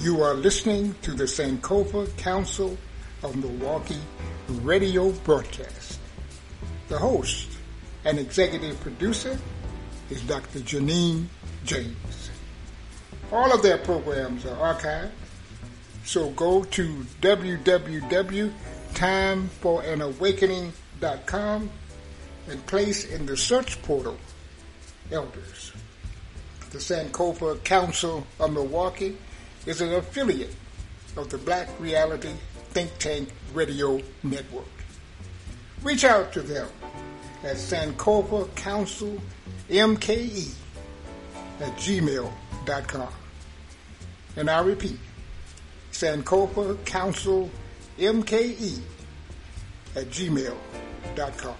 You are listening to the Sankofa Council of Milwaukee radio broadcast. The host and executive producer is Dr. Janine James. All of their programs are archived, so go to www.timeforanawakening.com and place in the search portal Elders. The Sankofa Council of Milwaukee is an affiliate of the Black Reality Think Tank Radio Network. Reach out to them at Sankofa Council MKE at gmail.com. And I repeat, Sankofa Council MKE at gmail.com.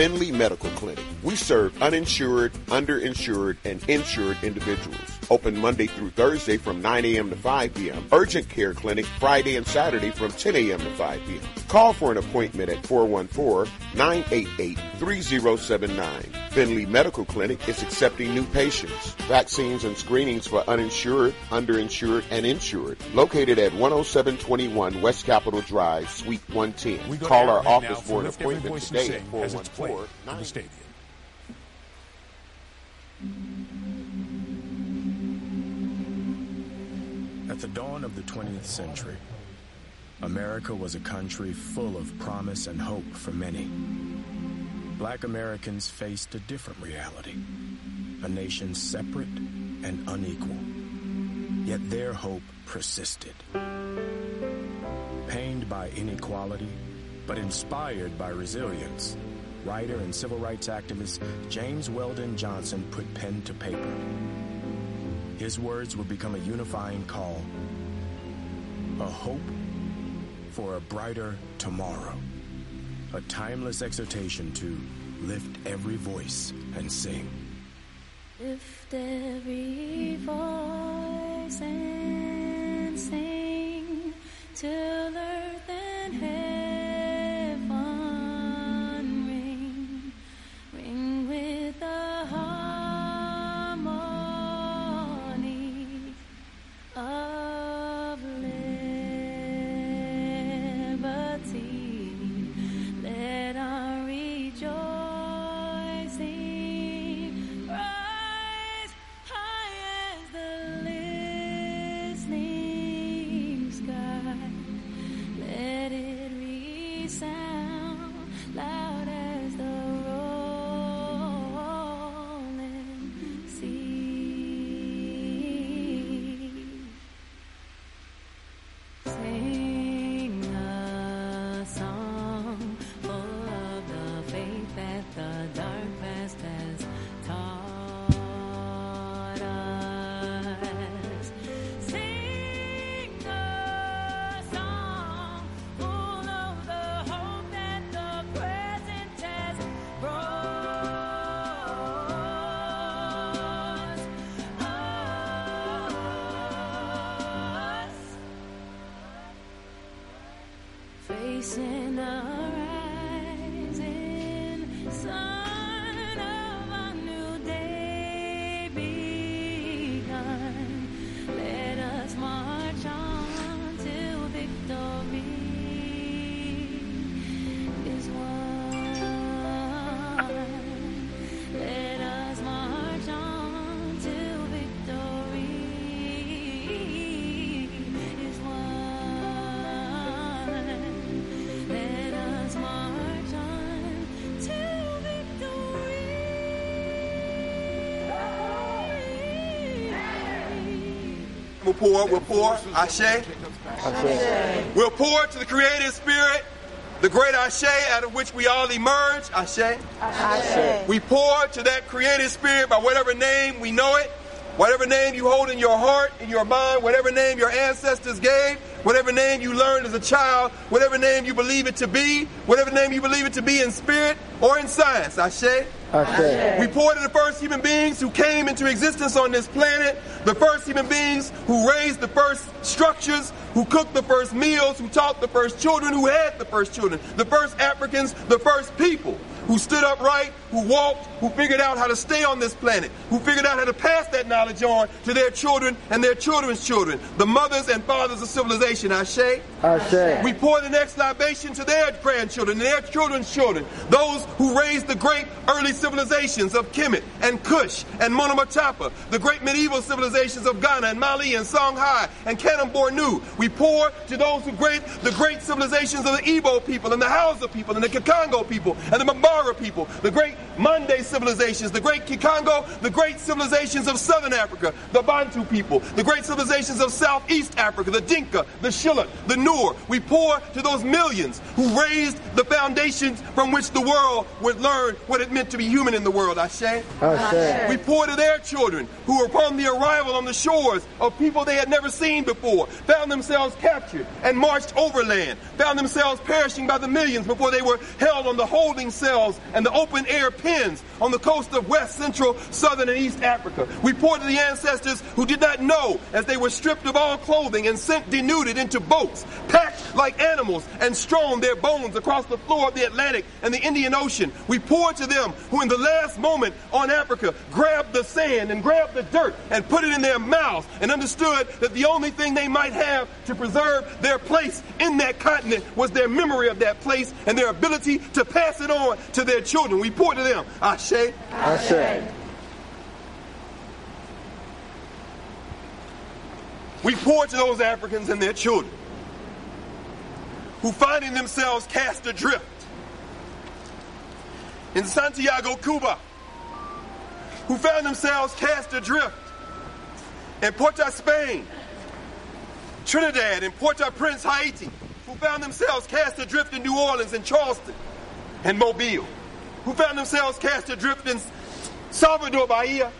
Finley Medical Clinic. We serve uninsured, underinsured, and insured individuals. Open Monday through Thursday from 9 a.m. to 5 p.m. Urgent Care Clinic Friday and Saturday from 10 a.m. to 5 p.m. Call for an appointment at 414-988-3079. Finley Medical Clinic is accepting new patients. Vaccines and screenings for uninsured, underinsured, and insured. Located at 10721 West Capitol Drive, Suite 110. Call our office for an appointment today at 414 the stadium. At the dawn of the 20th century, America was a country full of promise and hope for many. Black Americans faced a different reality, a nation separate and unequal. Yet their hope persisted. Pained by inequality, but inspired by resilience, writer and civil rights activist James Weldon Johnson put pen to paper. His words would become a unifying call, a hope for a brighter tomorrow, a timeless exhortation to lift every voice and sing. Lift every voice and sing till earth and heaven faith poor, we're poor, Ashe. We're poor to the creative spirit, the great Ashe out of which we all emerge, Ashe. We pour to that creative spirit by whatever name we know it, whatever name you hold in your heart, in your mind, whatever name your ancestors gave, whatever name you learned as a child, whatever name you believe it to be, whatever name you believe it to be in spirit or in science, Ashe. We pour to the first human beings who came into existence on this planet, the first human beings who raised the first structures, who cooked the first meals, who taught the first children, who had the first children, the first Africans, the first people who stood upright, who walked, who figured out how to stay on this planet, who figured out how to pass that knowledge on to their children and their children's children, the mothers and fathers of civilization. Ashe. Ashe. We pour the next libation to their grandchildren and their children's children, those who raised the great early civilizations of Kemet and Kush and Monomotapa, the great medieval civilizations of Ghana and Mali and Songhai and Kanem Bornu. We pour to those who great the great civilizations of the Igbo people and the Hausa people and the Kikongo people and the Bambara people, the great Mande civilizations, the great Kikongo, the great civilizations of Southern Africa, the Bantu people, the great civilizations of Southeast Africa, the Dinka, the Shilluk, the Nuer. We pour to those millions who raised the foundations from which the world would learn what it meant to be human in the world. Ashe. Ashe. We pour to their children who were upon the arrival on the shores of people they had never seen before, found themselves captured and marched overland, found themselves perishing by the millions before they were held on the holding cells and the open air pens on the coast of West, Central, Southern, and East Africa. We pour to the ancestors who did not know as they were stripped of all clothing and sent denuded into boats, packed like animals, and strewn their bones across the floor of the Atlantic and the Indian Ocean. We pour to them who, in the last moment on Africa, grabbed the sand and grabbed the dirt and put it in their mouths and understood that the only thing they might have to preserve their place in that continent was their memory of that place and their ability to pass it on to their children. We pour to them. Ashe. We pour to those Africans and their children who finding themselves cast adrift in Santiago, Cuba, who found themselves cast adrift in Port of Spain, Trinidad, and Port-au-Prince, Haiti, who found themselves cast adrift in New Orleans and Charleston and Mobile, who found themselves cast adrift in Salvador Bahia,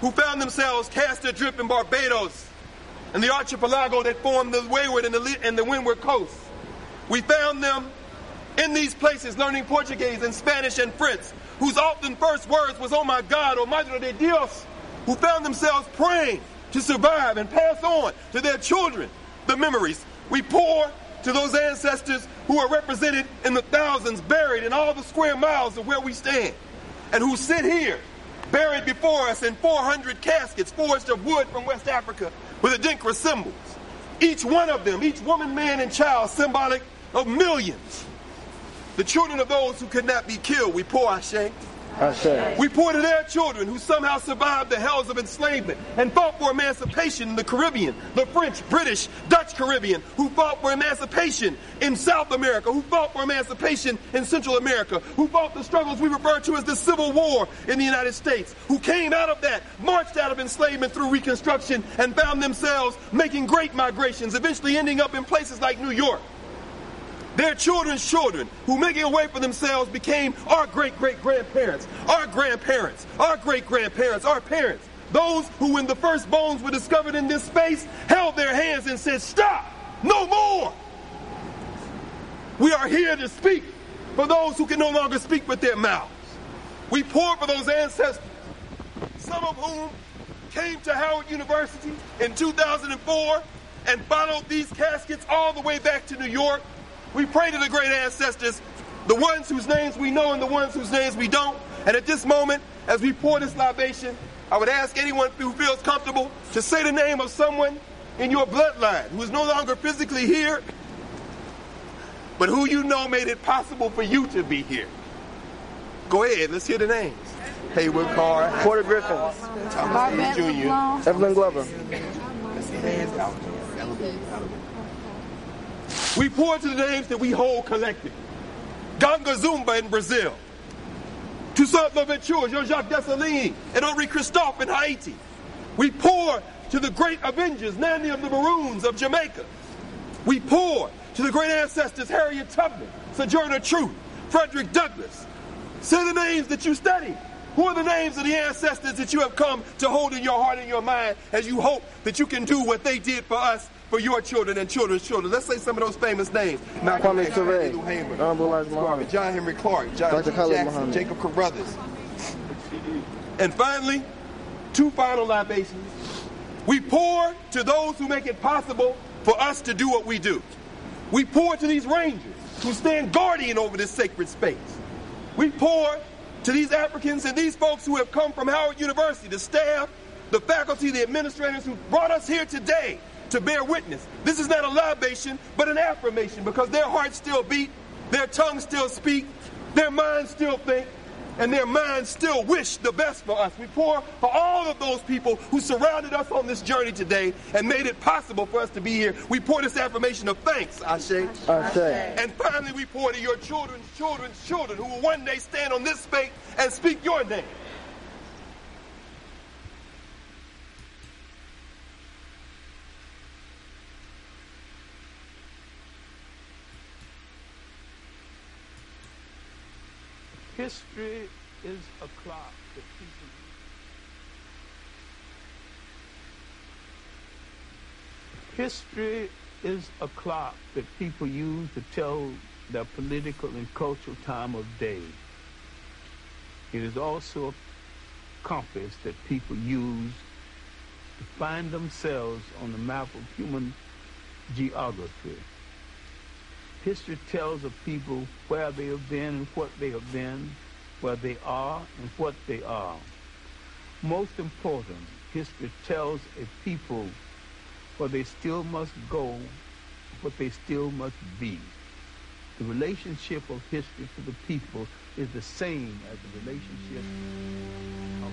who found themselves cast adrift in Barbados and the archipelago that formed the wayward and the, and the windward coast. We found them in these places learning Portuguese and Spanish and French, whose often first words was, Oh my God, oh Madre de Dios, who found themselves praying to survive and pass on to their children the memories. We pour to those ancestors who are represented in the thousands buried in all the square miles of where we stand and who sit here buried before us in 400 caskets forged of wood from West Africa with Adinkra symbols. Each one of them, each woman, man, and child, symbolic of millions. The children of those who could not be killed, we pour our Ashe. We to their children who somehow survived the hells of enslavement and fought for emancipation in the Caribbean, the French, British, Dutch Caribbean, who fought for emancipation in South America, who fought for emancipation in Central America, who fought the struggles we refer to as the Civil War in the United States, who came out of that, marched out of enslavement through Reconstruction, and found themselves making great migrations, eventually ending up in places like New York their children's children who making a way for themselves became our great great grandparents, our grandparents, our great grandparents, our parents. Those who, when the first bones were discovered in this space, held their hands and said, Stop! No more! We are here to speak for those who can no longer speak with their mouths. We pour for those ancestors, some of whom came to Howard University in 2004 and followed these caskets all the way back to New York we pray to the great ancestors, the ones whose names we know and the ones whose names we don't. And at this moment, as we pour this libation, I would ask anyone who feels comfortable to say the name of someone in your bloodline who is no longer physically here, but who you know made it possible for you to be here. Go ahead, let's hear the names. Haywood Carr, Porter Griffin. Thomas Jr., Evelyn Glover. We pour to the names that we hold collective. Ganga Zumba in Brazil. Toussaint Louverture, Jean-Jacques Dessalines, and Henri Christophe in Haiti. We pour to the great Avengers, Nanny of the Maroons of Jamaica. We pour to the great ancestors, Harriet Tubman, Sojourner Truth, Frederick Douglass. Say the names that you study. Who are the names of the ancestors that you have come to hold in your heart and your mind as you hope that you can do what they did for us for your children and children's children. Let's say some of those famous names. Malcolm X, Ture, Ethel Hamer, Honorable Elijah Muhammad. John Henrik Clarke, John Dr. G. Jackson, Muhammad. Jacob Carruthers. And finally, two final libations. We pour to those who make it possible for us to do what we do. We pour to these rangers who stand guardian over this sacred space. We pour to these Africans and these folks who have come from Howard University, the staff, the faculty, the administrators who brought us here today to bear witness. This is not a libation, but an affirmation because their hearts still beat, their tongues still speak, their minds still think, and their minds still wish the best for us. We pour for all of those people who surrounded us on this journey today and made it possible for us to be here. We pour this affirmation of thanks, Ashe. Ashe. And finally, we pour to your children's children's children who will one day stand on this space and speak your name. History is a clock that people History is a clock that people use to tell their political and cultural time of day. It is also a compass that people use to find themselves on the map of human geography. History tells of people where they have been and what they have been, where they are and what they are. Most important, history tells a people where they still must go, what they still must be. The relationship of history to the people is the same as the relationship of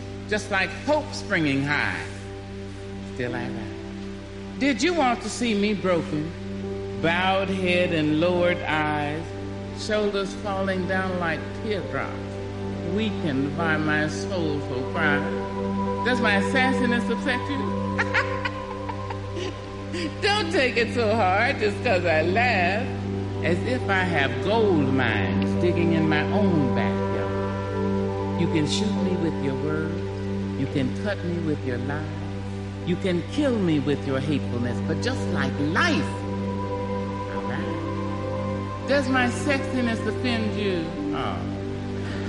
just like hope springing high. Still I rise. Did you want to see me broken? Bowed head and lowered eyes, shoulders falling down like teardrops, weakened by my soulful cry. Does my sassiness upset you? Don't take it so hard just because I laugh, as if I have gold mines digging in my own backyard. You can shoot me with your words you can cut me with your lies. You can kill me with your hatefulness, but just like life. All right. Does my sexiness offend you? Oh.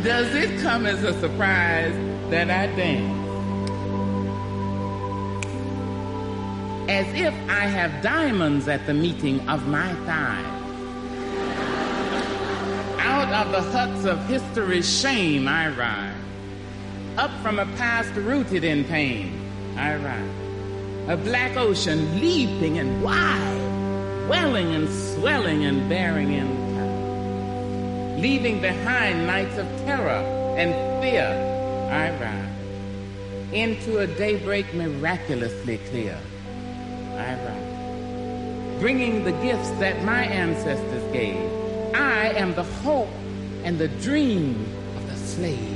Does it come as a surprise that I dance? As if I have diamonds at the meeting of my thighs. Out of the huts of history's shame I rise up from a past rooted in pain. I rise. A black ocean leaping and wide, welling and swelling and bearing in the Leaving behind nights of terror and fear, I rise. Into a daybreak miraculously clear, I rise. Bringing the gifts that my ancestors gave. I am the hope and the dream of the slave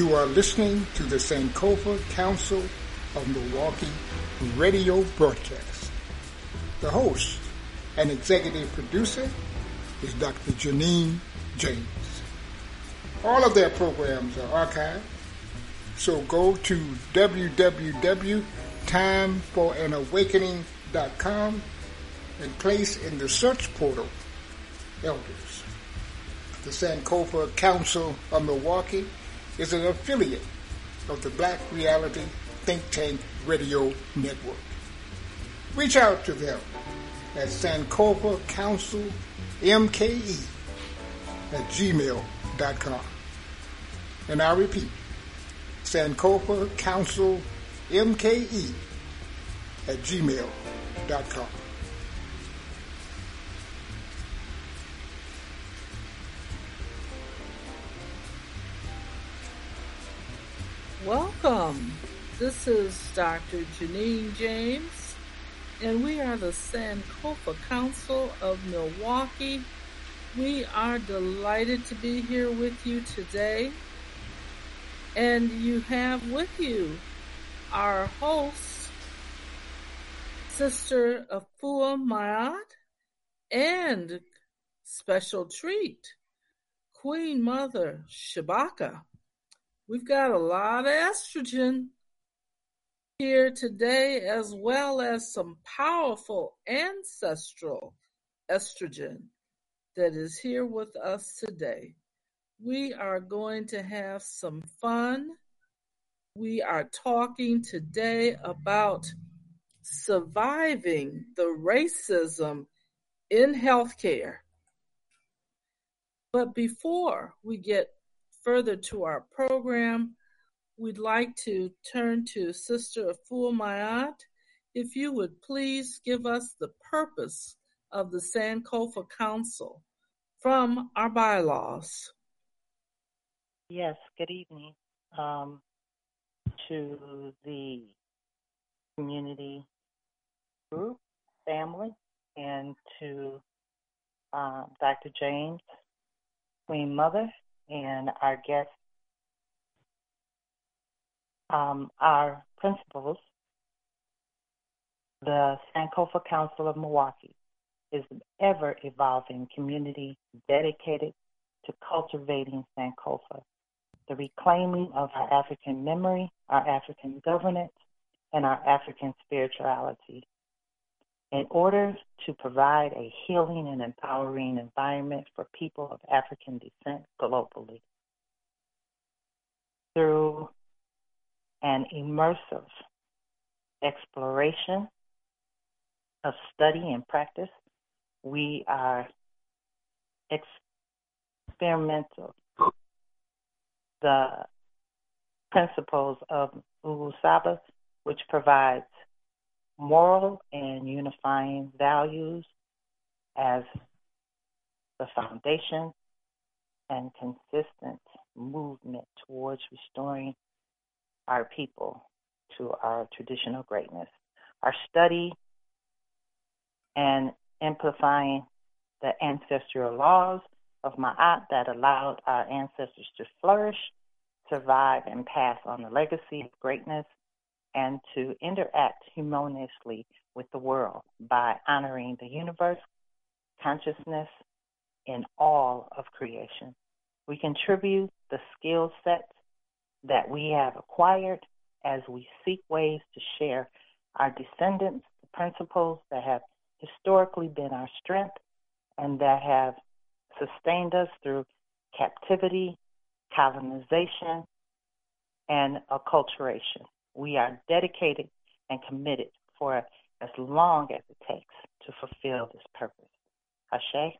You are listening to the Sankofa Council of Milwaukee radio broadcast. The host and executive producer is Dr. Janine James. All of their programs are archived, so go to www.timeforanawakening.com and place in the search portal elders. The Sankofa Council of Milwaukee is an affiliate of the Black Reality Think Tank Radio Network. Reach out to them at Sankofa Council MKE at gmail.com. And I repeat, Sankofa Council MKE at gmail.com. is Dr. Janine James, and we are the Sankofa Council of Milwaukee. We are delighted to be here with you today. And you have with you our host, Sister Afua Mayat, and special treat, Queen Mother Shabaka. We've got a lot of estrogen here today, as well as some powerful ancestral estrogen that is here with us today. We are going to have some fun. We are talking today about surviving the racism in healthcare. But before we get further to our program, we'd like to turn to Sister Afua Mayat. If you would please give us the purpose of the Sankofa Council from our bylaws. Yes, good evening um, to the community group, family, and to uh, Dr. James Queen Mother and our guests. Um, our principals, the Sankofa Council of Milwaukee, is an ever evolving community dedicated to cultivating Sankofa, the reclaiming of our African memory, our African governance, and our African spirituality. In order to provide a healing and empowering environment for people of African descent globally, through an immersive exploration of study and practice, we are experimental. The principles of Nguzo Saba, which provides moral and unifying values as the foundation and consistent movement towards restoring our people to our traditional greatness. Our study and amplifying the ancestral laws of Ma'at that allowed our ancestors to flourish, survive, and pass on the legacy of greatness, and to interact harmoniously with the world by honoring the universe, consciousness, in all of creation. We contribute the skill sets that we have acquired as we seek ways to share our descendants the principles that have historically been our strength and that have sustained us through captivity, colonization, and acculturation. We are dedicated and committed for as long as it takes to fulfill this purpose. Ashe?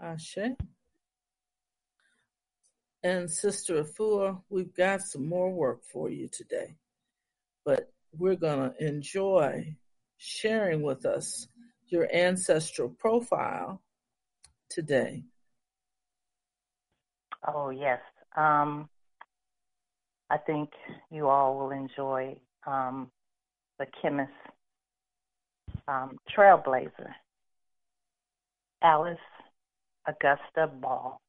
Ashe. And Sister Afua, we've got some more work for you today, but we're going to enjoy sharing with us your ancestral profile today. Oh, yes. Um, I think you all will enjoy um, the chemist um, trailblazer, Alice Augusta Ball.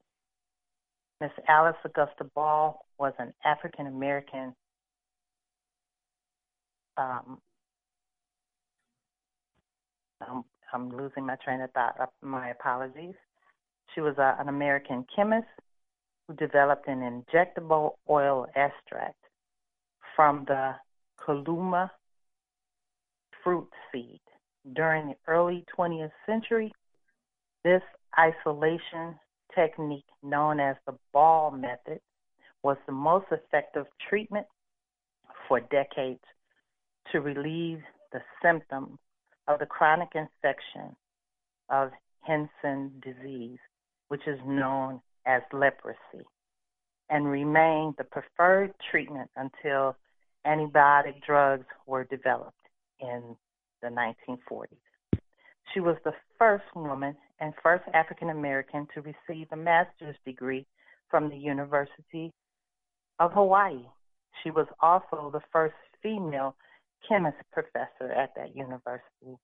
Miss Alice Augusta Ball was an African American um, I'm, I'm losing my train of thought. Uh, my apologies. She was a, an American chemist who developed an injectable oil extract from the chaulmoogra fruit seed. During the early 20th century, this isolation technique, known as the ball method, was the most effective treatment for decades to relieve the symptoms of the chronic infection of Hansen disease, which is known as leprosy, and remained the preferred treatment until antibiotic drugs were developed in the 1940s. She was the first woman and first African American to receive a master's degree from the University of Hawaii. She was also the first female chemist professor at that university.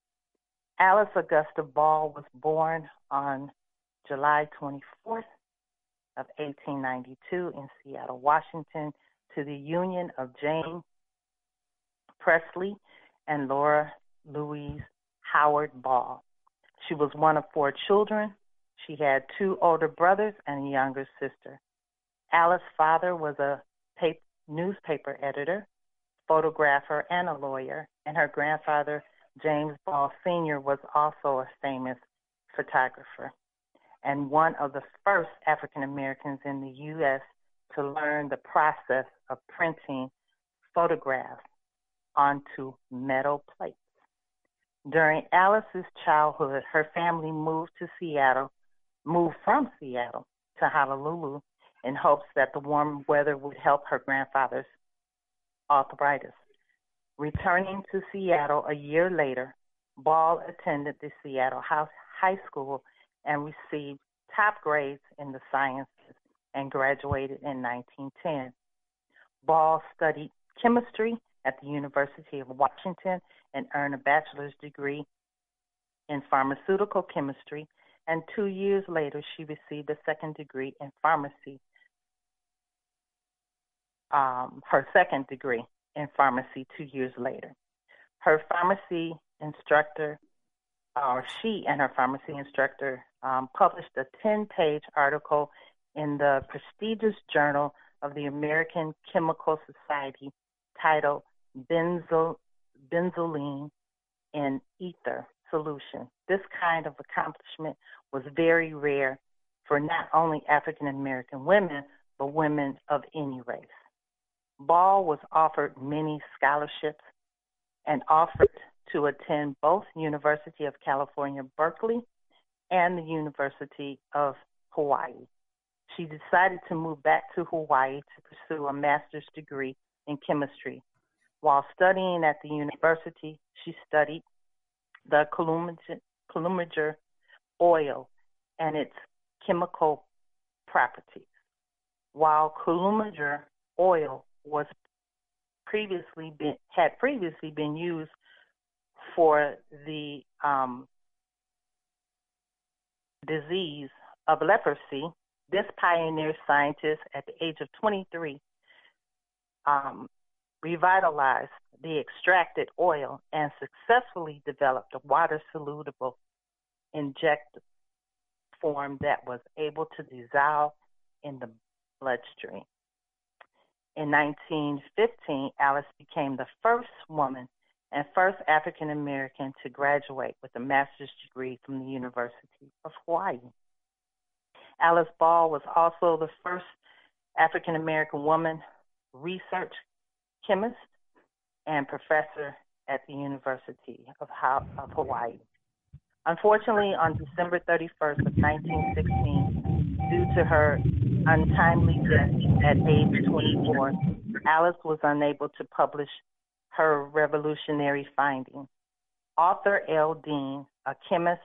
Alice Augusta Ball was born on July 24th of 1892 in Seattle, Washington, to the union of Jane Presley and Laura Louise Howard Ball. She was one of four children. She had two older brothers and a younger sister. Alice's father was a newspaper editor, photographer, and a lawyer, and her grandfather, James Ball Sr., was also a famous photographer and one of the first African Americans in the U.S. to learn the process of printing photographs onto metal plates. During Alice's childhood, her family moved to Seattle, moved from Seattle to Honolulu in hopes that the warm weather would help her grandfather's arthritis. Returning to Seattle a year later, Ball attended the Seattle High School and received top grades in the sciences and graduated in 1910. Ball studied chemistry at the University of Washington and earned a bachelor's degree in pharmaceutical chemistry and two years later, she received a second degree in pharmacy. Um, her second degree in pharmacy two years later. Her pharmacy instructor, or she and her pharmacy instructor, um, published a 10 page article in the prestigious Journal of the American Chemical Society titled Benzo- Benzoline in Ether Solution. This kind of accomplishment was very rare for not only African American women, but women of any race. Ball was offered many scholarships and offered to attend both University of California, Berkeley and the University of Hawaii. She decided to move back to Hawaii to pursue a master's degree in chemistry. While studying at the university, she studied the chaulmoogra oil and its chemical properties. While chaulmoogra oil was previously been had previously been used for the um, disease of leprosy, this pioneer scientist at the age of 23 um, revitalized the extracted oil and successfully developed a water soluble inject form that was able to dissolve in the bloodstream. In 1915, Alice became the first woman and first African American to graduate with a master's degree from the University of Hawaii. Alice Ball was also the first African American woman research chemist and professor at the University of, Hawaii. Unfortunately, on December 31st of 1916, due to her untimely death at age 24, Alice was unable to publish her revolutionary findings. Arthur L. Dean, a chemist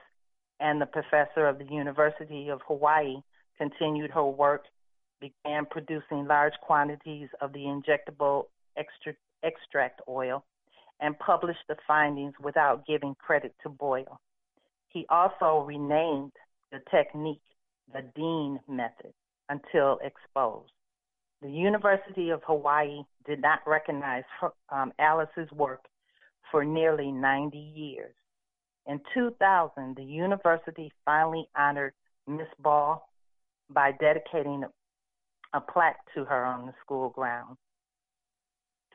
and the professor of the University of Hawaii, continued her work, began producing large quantities of the injectable extract oil, and published the findings without giving credit to Boyle. He also renamed the technique the Dean method until exposed. The University of Hawaii did not recognize her, um, Alice's work for nearly 90 years. In 2000, the university finally honored Miss Ball by dedicating a, a plaque to her on the school grounds.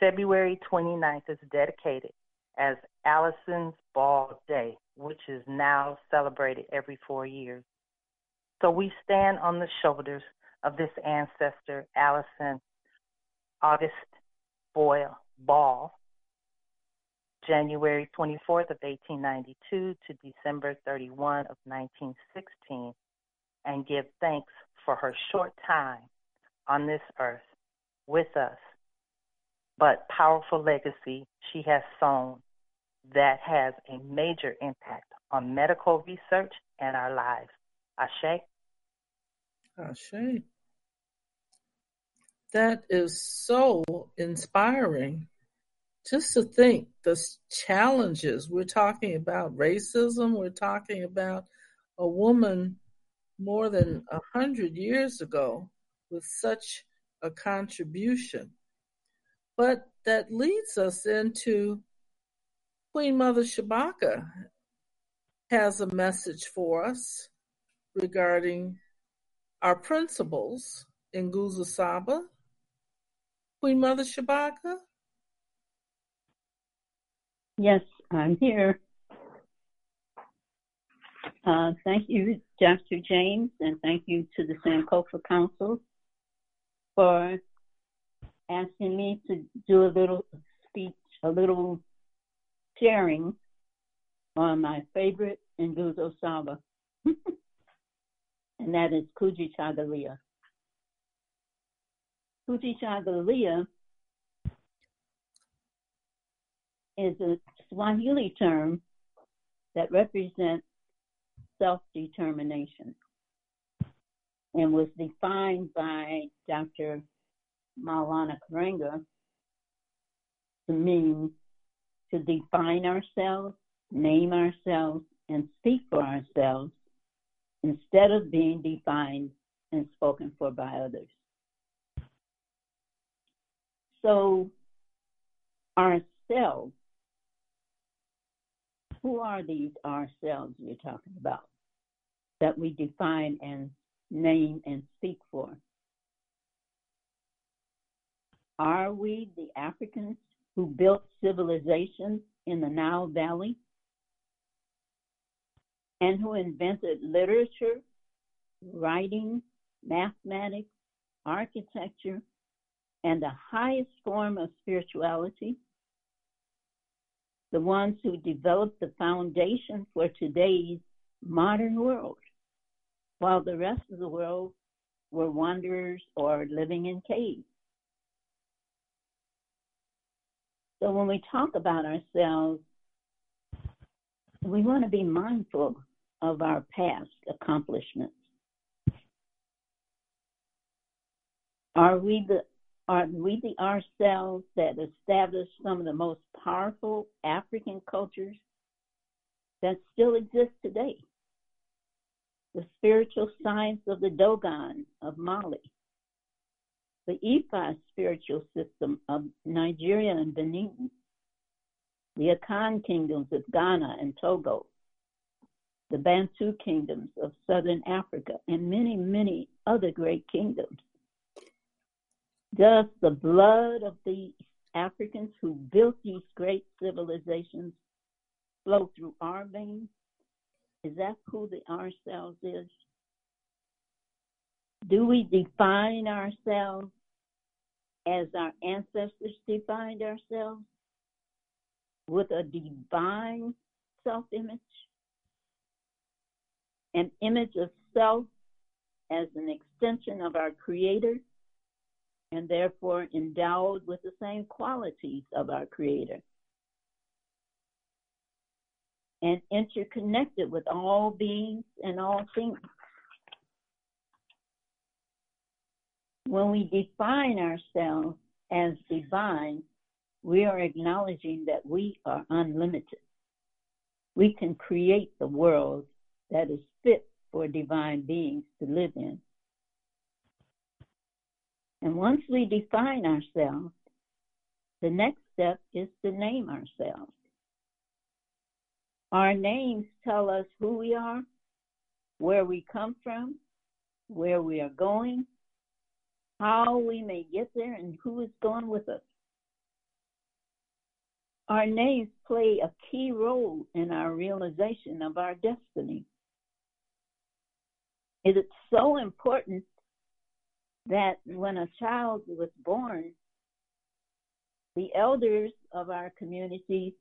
February 29th is dedicated as Allison's Ball Day, which is now celebrated every four years. So we stand on the shoulders of this ancestor, Allison August Boyle Ball, January 24th of 1892 to December 31 of 1916, and give thanks for her short time on this earth with us, but powerful legacy she has sown that has a major impact on medical research and our lives. Ashe? Ashe. That is so inspiring. Just to think the challenges we're talking about racism, we're talking about a woman more than a hundred years ago with such a contribution. But that leads us into Queen Mother Shabaka has a message for us regarding our principles in Nguzo Saba. Queen Mother Shabaka? Yes, I'm here. Uh, thank you, Dr. James, and thank you to the Sankofa Council for asking me to do a little speech, a little sharing on my favorite Nguzo Saba, and that is Kujichagulia. Kujichagulia is a Swahili term that represents self-determination and was defined by Dr. Maulana Karenga to mean to define ourselves, name ourselves, and speak for ourselves instead of being defined and spoken for by others. So, ourselves, who are these ourselves you're talking about that we define and name and speak for? Are we the Africans who built civilizations in the Nile Valley and who invented literature, writing, mathematics, architecture, and the highest form of spirituality? The ones who developed the foundation for today's modern world, while the rest of the world were wanderers or living in caves. So when we talk about ourselves, we want to be mindful of our past accomplishments. Are we the are we the ourselves that established some of the most powerful African cultures that still exist today? The spiritual science of the Dogon of Mali, the Ifa spiritual system of Nigeria and Benin, the Akan kingdoms of Ghana and Togo, the Bantu kingdoms of southern Africa, and many, many other great kingdoms. Does the blood of the Africans who built these great civilizations flow through our veins? Is that who the ourselves is? Do we define ourselves as our ancestors defined ourselves with a divine self image? An image of self as an extension of our Creator and therefore endowed with the same qualities of our Creator and interconnected with all beings and all things. When we define ourselves as divine, we are acknowledging that we are unlimited. We can create the world that is fit for divine beings to live in. And once we define ourselves, the next step is to name ourselves. Our names tell us who we are, where we come from, where we are going, how we may get there, and who is going with us. Our names play a key role in our realization of our destiny. It is so important that when a child was born, the elders of our community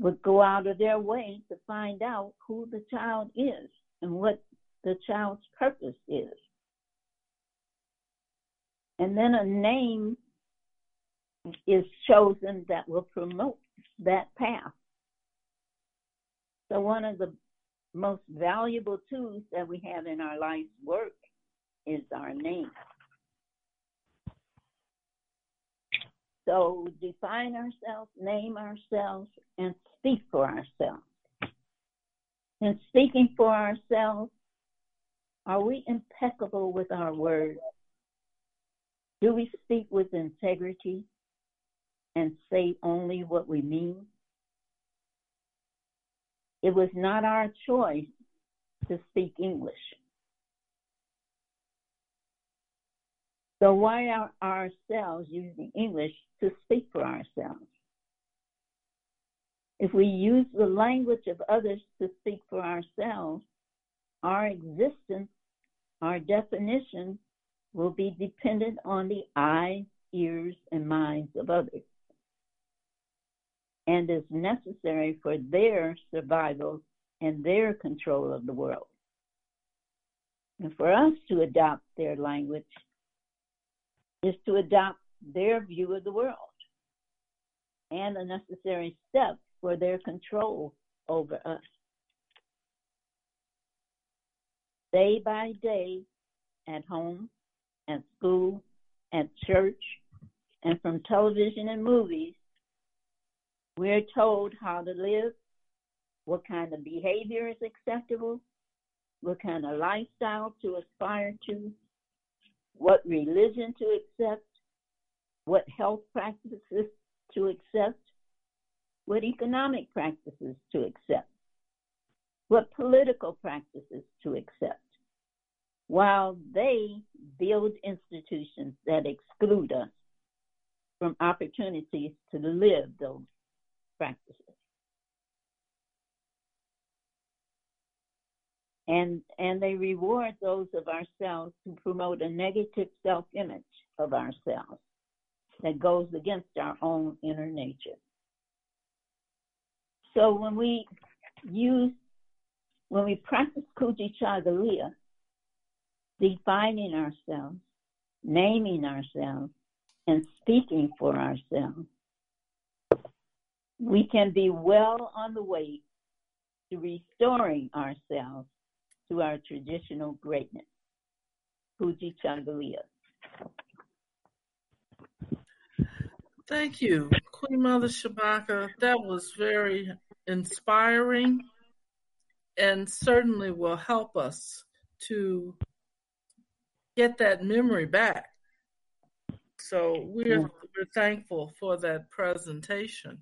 would go out of their way to find out who the child is and what the child's purpose is. And then a name is chosen that will promote that path. So, one of the most valuable tools that we have in our life's work is our name. So define ourselves, name ourselves, and speak for ourselves. In speaking for ourselves, are we impeccable with our words? Do we speak with integrity and say only what we mean? It was not our choice to speak English. So why are ourselves using English to speak for ourselves? If we use the language of others to speak for ourselves, our existence, our definition will be dependent on the eyes, ears, and minds of others and is necessary for their survival and their control of the world. And for us to adopt their language is to adopt their view of the world and a necessary step for their control over us. Day by day, at home, at school, at church, and from television and movies, we're told how to live, what kind of behavior is acceptable, what kind of lifestyle to aspire to, what religion to accept, what health practices to accept, what economic practices to accept, what political practices to accept, while they build institutions that exclude us from opportunities to live those practices. And, and they reward those of ourselves who promote a negative self image of ourselves that goes against our own inner nature. So when we use, when we practice Kujichagulia, defining ourselves, naming ourselves, and speaking for ourselves, we can be well on the way to restoring ourselves to our traditional greatness. Kujichagulia. Thank you, Queen Mother Shabaka. That was very inspiring and certainly will help us to get that memory back. So we're, we're thankful for that presentation.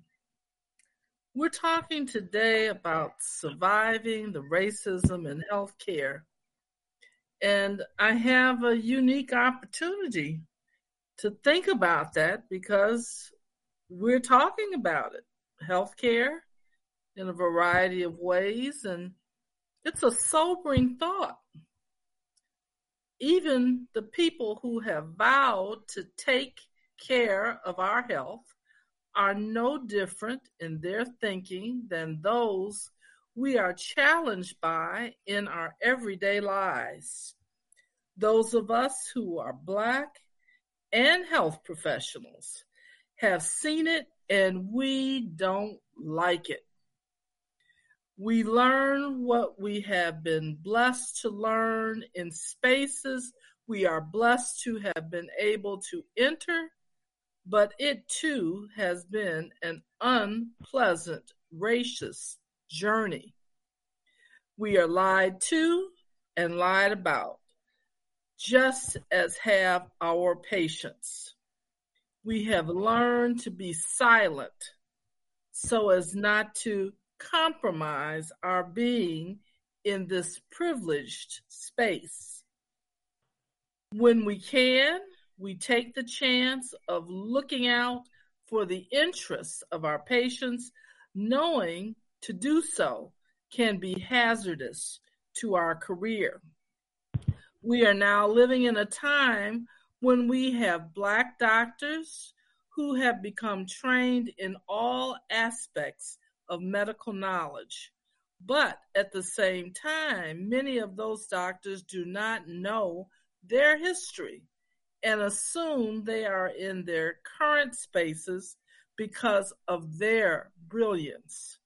We're talking today about surviving the racism in healthcare. And I have a unique opportunity to think about that because we're talking about it healthcare in a variety of ways. And it's a sobering thought. Even the people who have vowed to take care of our health are no different in their thinking than those we are challenged by in our everyday lives. Those of us who are Black and health professionals have seen it and we don't like it. We learn what we have been blessed to learn in spaces we are blessed to have been able to enter but it too has been an unpleasant racist journey. We are lied to and lied about, just as have our patients. We have learned to be silent so as not to compromise our being in this privileged space. When we can, we take the chance of looking out for the interests of our patients, knowing to do so can be hazardous to our career. We are now living in a time when we have Black doctors who have become trained in all aspects of medical knowledge. But at the same time, many of those doctors do not know their history and assume they are in their current spaces because of their brilliance.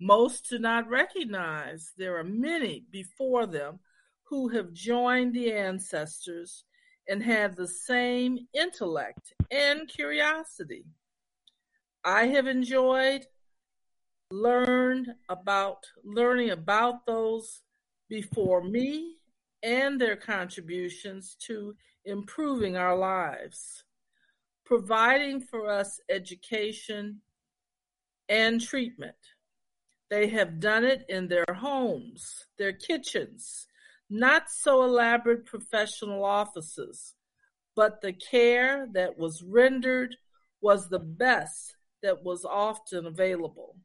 Most do not recognize there are many before them who have joined the ancestors and have the same intellect and curiosity. I have enjoyed learned about learning about those before me and their contributions to improving our lives, providing for us education and treatment. They have done it in their homes, their kitchens, not so elaborate professional offices, but the care that was rendered was the best that was often available.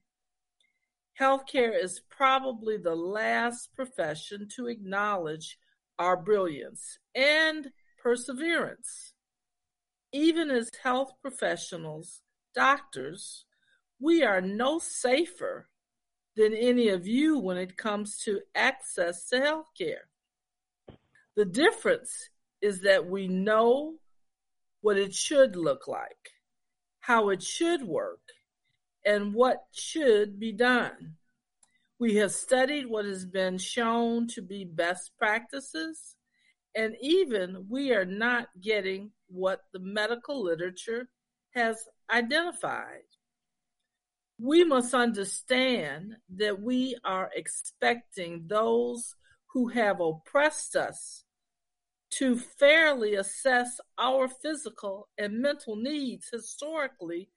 Healthcare is probably the last profession to acknowledge our brilliance and perseverance. Even as health professionals, doctors, we are no safer than any of you when it comes to access to health care. The difference is that we know what it should look like, how it should work, and what should be done. We have studied what has been shown to be best practices and even we are not getting what the medical literature has identified. We must understand that we are expecting those who have oppressed us to fairly assess our physical and mental needs historically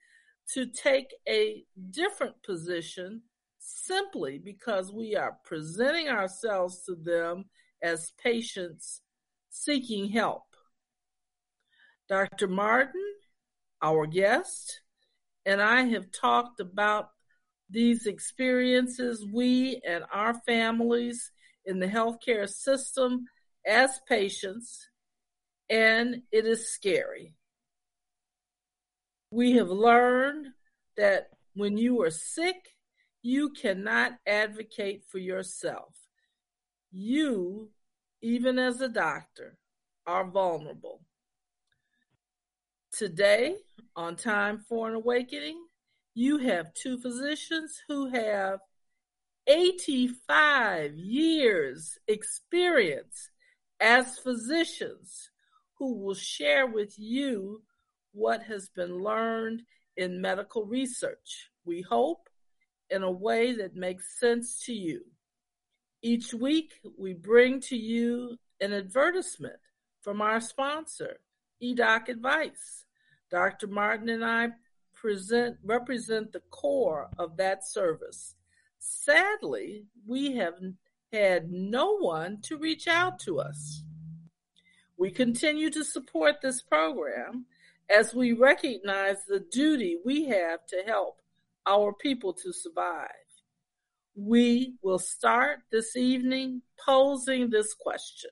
to take a different position simply because we are presenting ourselves to them as patients seeking help. Dr. Martin, our guest, and I have talked about these experiences we and our families in the healthcare system as patients, and it is scary. We have learned that when you are sick, you cannot advocate for yourself. You, even as a doctor, are vulnerable. Today, on Time for an Awakening, you have two physicians who have 85 years experience as physicians who will share with you what has been learned in medical research. We hope in a way that makes sense to you. Each week, we bring to you an advertisement from our sponsor, EDOC Advice. Dr. Martin and I present represent the core of that service. Sadly, we have had no one to reach out to us. We continue to support this program as we recognize the duty we have to help our people to survive. We will start this evening posing this question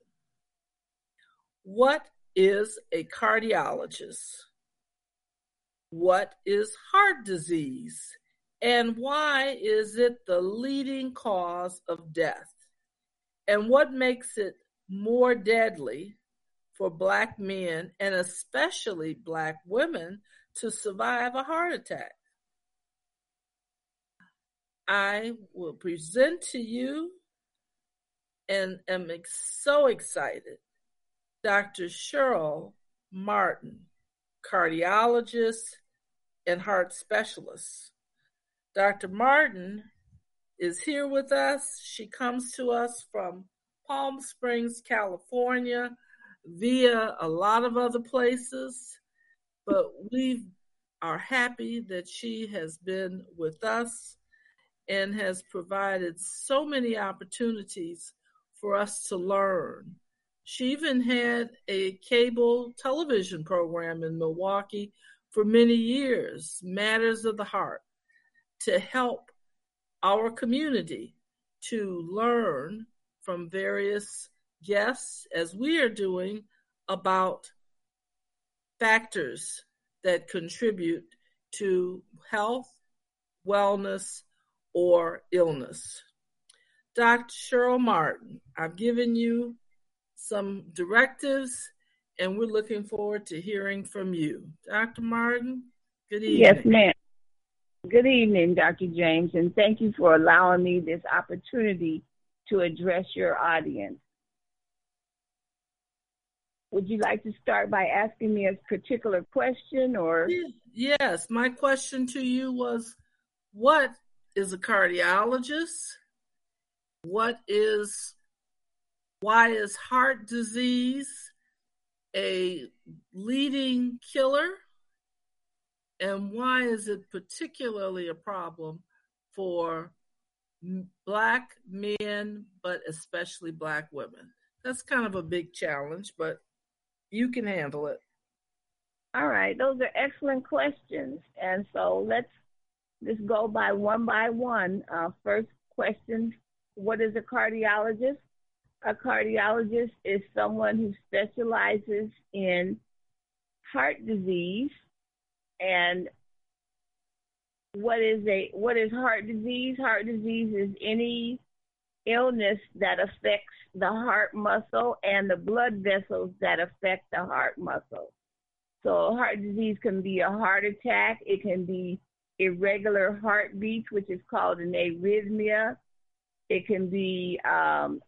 What is a cardiologist? What is heart disease? And why is it the leading cause of death? And what makes it more deadly for Black men and especially Black women to survive a heart attack? I will present to you and am so excited Dr. Cheryl Martin, cardiologist and heart specialist. Dr. Martin is here with us. She comes to us from Palm Springs, California, via a lot of other places, but we are happy that she has been with us and has provided so many opportunities for us to learn. She even had a cable television program in Milwaukee for many years, Matters of the Heart, to help our community to learn from various guests, as we are doing, about factors that contribute to health, wellness, or illness. Dr. Cheryl Martin, I've given you some directives and we're looking forward to hearing from you. Dr. Martin, good evening. Yes, ma'am. Good evening, Dr. James, and thank you for allowing me this opportunity to address your audience. Would you like to start by asking me a particular question or? Yes, my question to you was what is a cardiologist? What is, why is heart disease a leading killer? And why is it particularly a problem for Black men, but especially Black women? That's kind of a big challenge, but you can handle it. All right, those are excellent questions. And so let's just go by one by one. Uh, first question What is a cardiologist? A cardiologist is someone who specializes in heart disease and what is a what is heart disease? Heart disease is any illness that affects the heart muscle and the blood vessels that affect the heart muscle. So heart disease can be a heart attack, it can be irregular heartbeats, which is called an arrhythmia. It can be um,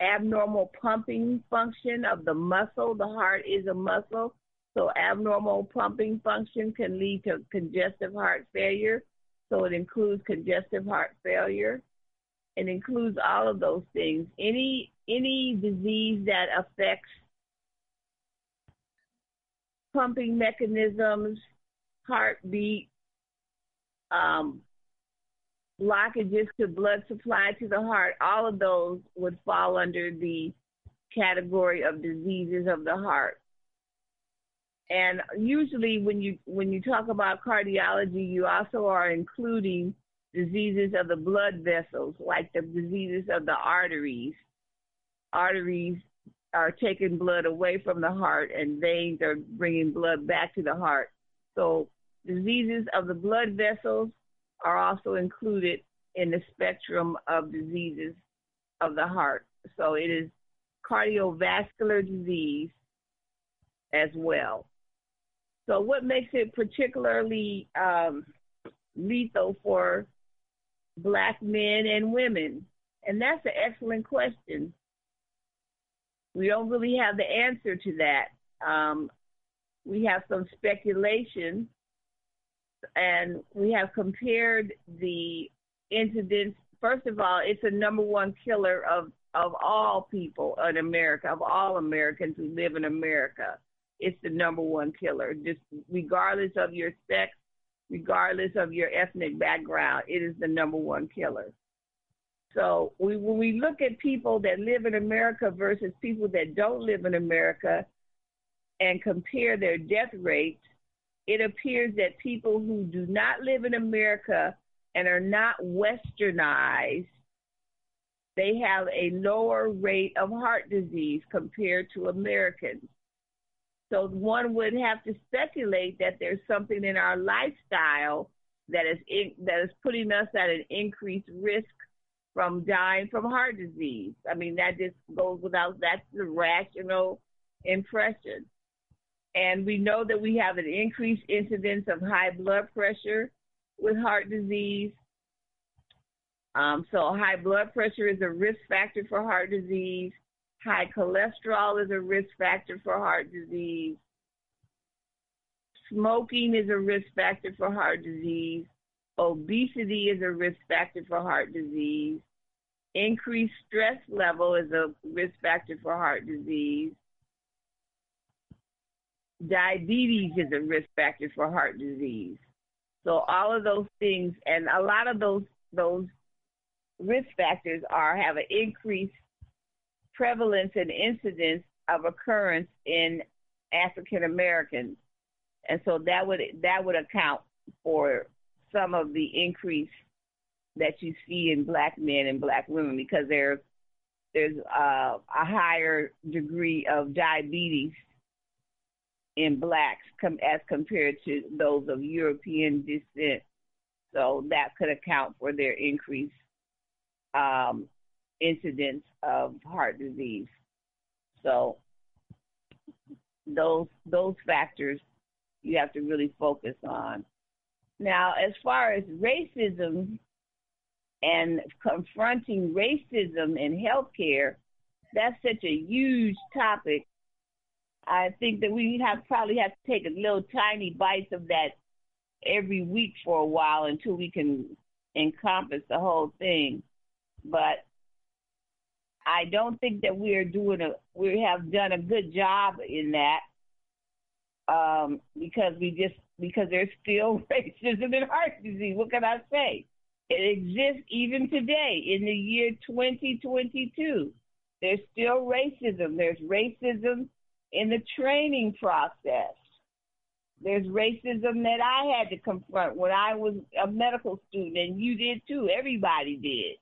abnormal pumping function of the muscle. The heart is a muscle, so abnormal pumping function can lead to congestive heart failure. So it includes congestive heart failure. It includes all of those things. Any any disease that affects pumping mechanisms, heartbeat, um, blockages to blood supply to the heart, all of those would fall under the category of diseases of the heart. And usually when you when you talk about cardiology, you also are including diseases of the blood vessels, like the diseases of the arteries. Arteries are taking blood away from the heart and veins are bringing blood back to the heart. So diseases of the blood vessels are also included in the spectrum of diseases of the heart. So it is cardiovascular disease as well. So what makes it particularly um, lethal for black men and women? And that's an excellent question. We don't really have the answer to that. Um, we have some speculation, and we have compared the incidents. First of all, it's a number one killer of of all people in America, of all Americans who live in America. It's the number one killer, just regardless of your sex, regardless of your ethnic background. It is the number one killer. So we, when we look at people that live in America versus people that don't live in America and compare their death rates, it appears that people who do not live in America and are not westernized, they have a lower rate of heart disease compared to Americans. So one would have to speculate that there's something in our lifestyle that is in, that is putting us at an increased risk from dying from heart disease. I mean, that just goes without, that's the rational impression. And we know that we have an increased incidence of high blood pressure with heart disease. Um, so high blood pressure is a risk factor for heart disease. High cholesterol is a risk factor for heart disease. Smoking is a risk factor for heart disease. Obesity is a risk factor for heart disease. Increased stress level is a risk factor for heart disease. Diabetes is a risk factor for heart disease. So all of those things, and a lot of those those risk factors are have an increased prevalence and incidence of occurrence in African Americans, and so that would that would account for some of the increase that you see in black men and black women because there's there's uh, a higher degree of diabetes in blacks com- as compared to those of European descent. So that could account for their increase um, incidence of heart disease. So those those factors you have to really focus on. Now, as far as racism and confronting racism in healthcare, that's such a huge topic. I think that we have probably have to take a little tiny bites of that every week for a while until we can encompass the whole thing. But I don't think that we are doing a we have done a good job in that um, because we just because there's still racism and heart disease. What can I say? It exists even today in the year 2022. There's still racism. There's racism in the training process. There's racism that I had to confront when I was a medical student, and you did too. Everybody did.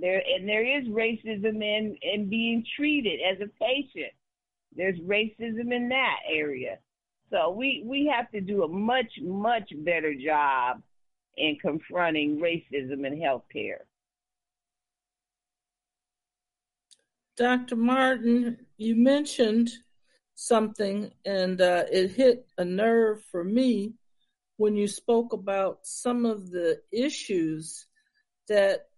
There and there is racism in in being treated as a patient. There's racism in that area. So we we have to do a much much better job in confronting racism in healthcare. Dr. Martin, you mentioned something, and uh, it hit a nerve for me when you spoke about some of the issues that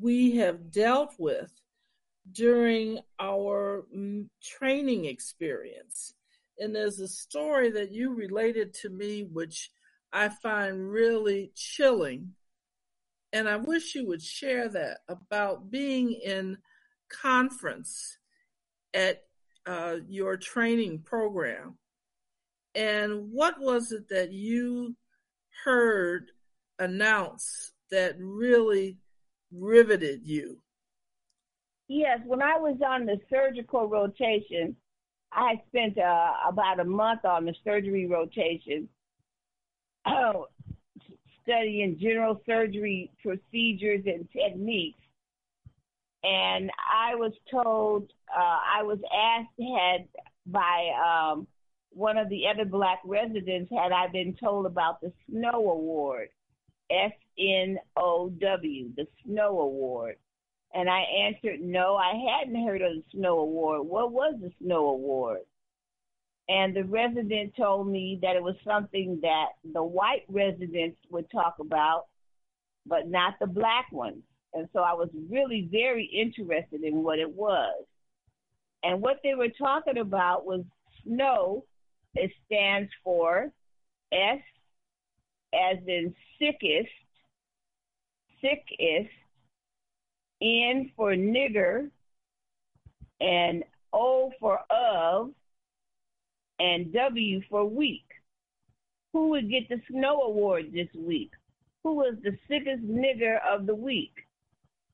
we have dealt with during our mm, training experience. And there's a story that you related to me, which I find really chilling. and I wish you would share that about being in conference at uh, your training program. And what was it that you heard announced that really riveted you? Yes, when I was on the surgical rotation, I spent uh, about a month on the surgery rotation, studying general surgery procedures and techniques. And I was told, uh, I was asked had by um, one of the other black residents, had I been told about the Snow Award, S N O W, the Snow Award. And I answered, no, I hadn't heard of the Snow Award. What was the Snow Award? And the resident told me that it was something that the white residents would talk about, but not the black ones. And so I was really very interested in what it was. And what they were talking about was snow. It stands for S as in sickest, sickest, N for nigger, and O for of, and W for week. Who would get the Snow Award this week? Who was the sickest nigger of the week?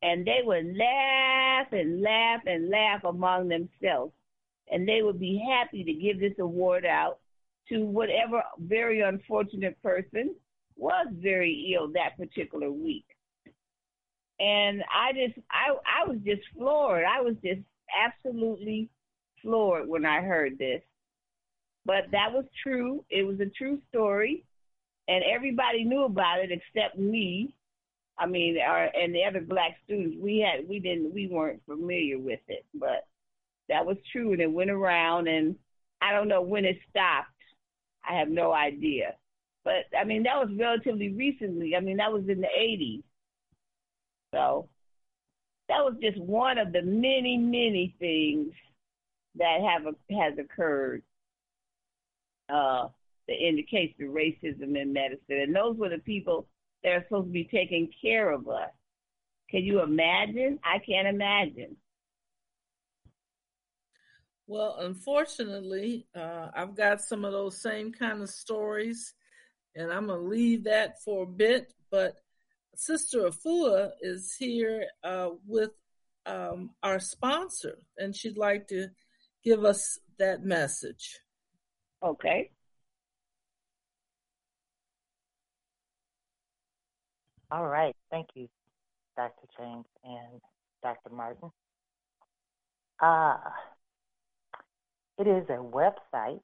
And they would laugh and laugh and laugh among themselves. And they would be happy to give this award out to whatever very unfortunate person was very ill that particular week and I just I I was just floored. I was just absolutely floored when I heard this. But that was true. It was a true story, and everybody knew about it except me. I mean, our and the other black students. We had we didn't we weren't familiar with it, but that was true, and it went around. And I don't know when it stopped. I have no idea. But I mean, that was relatively recently. I mean, that was in the '80s. So that was just one of the many, many things that have has occurred uh, that indicates the racism in medicine. And those were the people that are supposed to be taking care of us. Can you imagine? I can't imagine. Well, unfortunately, uh, I've got some of those same kind of stories, and I'm going to leave that for a bit. But Sister Afua is here uh, with um, our sponsor, and she'd like to give us that message. Okay. All right. Thank you, Dr. James and Dr. Martin. Uh, it is a website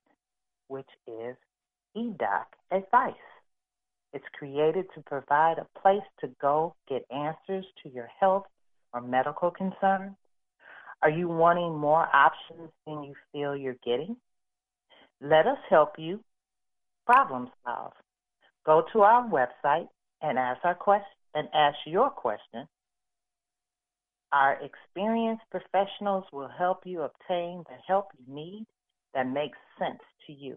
which is eDoc Advice. It's created to provide a place to go get answers to your health or medical concerns. Are you wanting more options than you feel you're getting? Let us help you problem solve. Go to our website and ask our question and ask your question. Our experienced professionals will help you obtain the help you need that makes sense to you.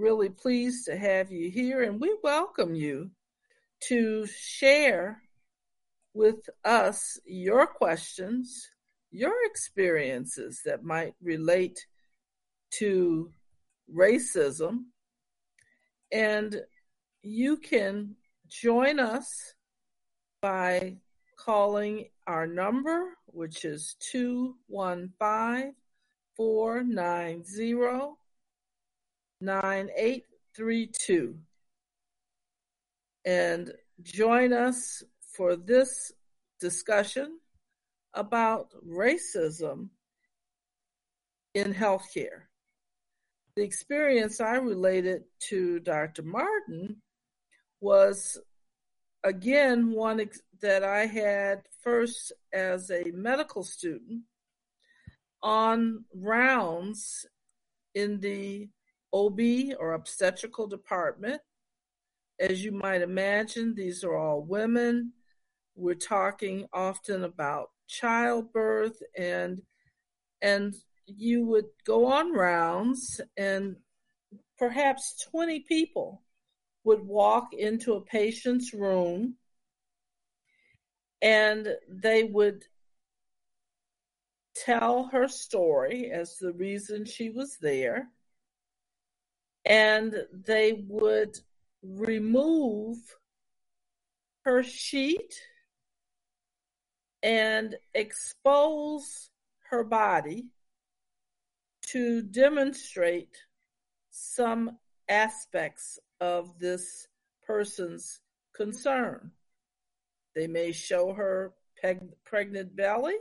really pleased to have you here, and we welcome you to share with us your questions, your experiences that might relate to racism. And you can join us by calling our number, which is 215 490 9832 and join us for this discussion about racism in healthcare. The experience I related to Dr. Martin was again, one ex- that I had first as a medical student on rounds in the OB or obstetrical department. As you might imagine, these are all women. We're talking often about childbirth and and you would go on rounds and perhaps 20 people would walk into a patient's room and they would tell her story as the reason she was there and they would remove her sheet and expose her body to demonstrate some aspects of this person's concern. They may show her peg- pregnant belly,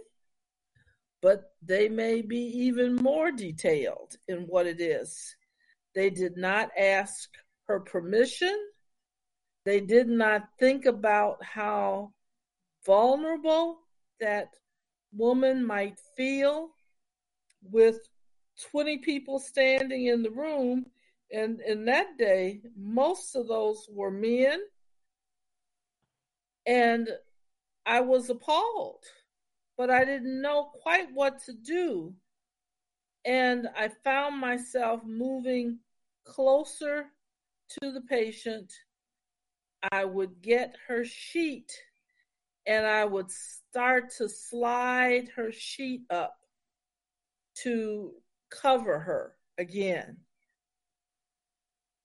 but they may be even more detailed in what it is. They did not ask her permission. They did not think about how vulnerable that woman might feel with 20 people standing in the room. And in that day, most of those were men. And I was appalled, but I didn't know quite what to do. And I found myself moving closer to the patient. I would get her sheet and I would start to slide her sheet up to cover her again.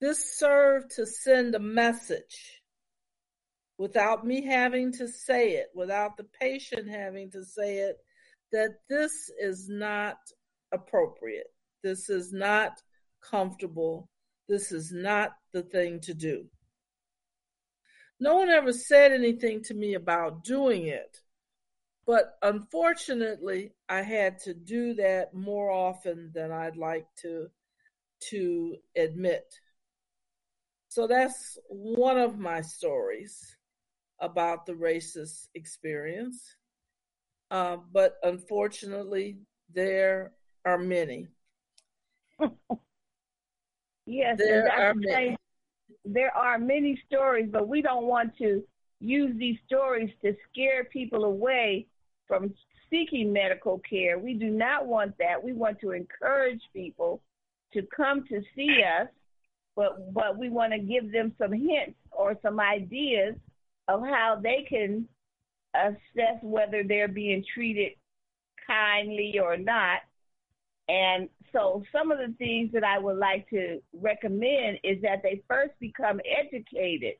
This served to send a message without me having to say it, without the patient having to say it, that this is not appropriate. This is not comfortable. This is not the thing to do. No one ever said anything to me about doing it, but unfortunately, I had to do that more often than I'd like to to admit. So that's one of my stories about the racist experience. Uh, but unfortunately, there are many. Yes, There are many. There are many stories, but we don't want to use these stories to scare people away from seeking medical care. We do not want that. We want to encourage people to come to see us, but but we want to give them some hints or some ideas of how they can assess whether they're being treated kindly or not. And so some of the things that I would like to recommend is that they first become educated.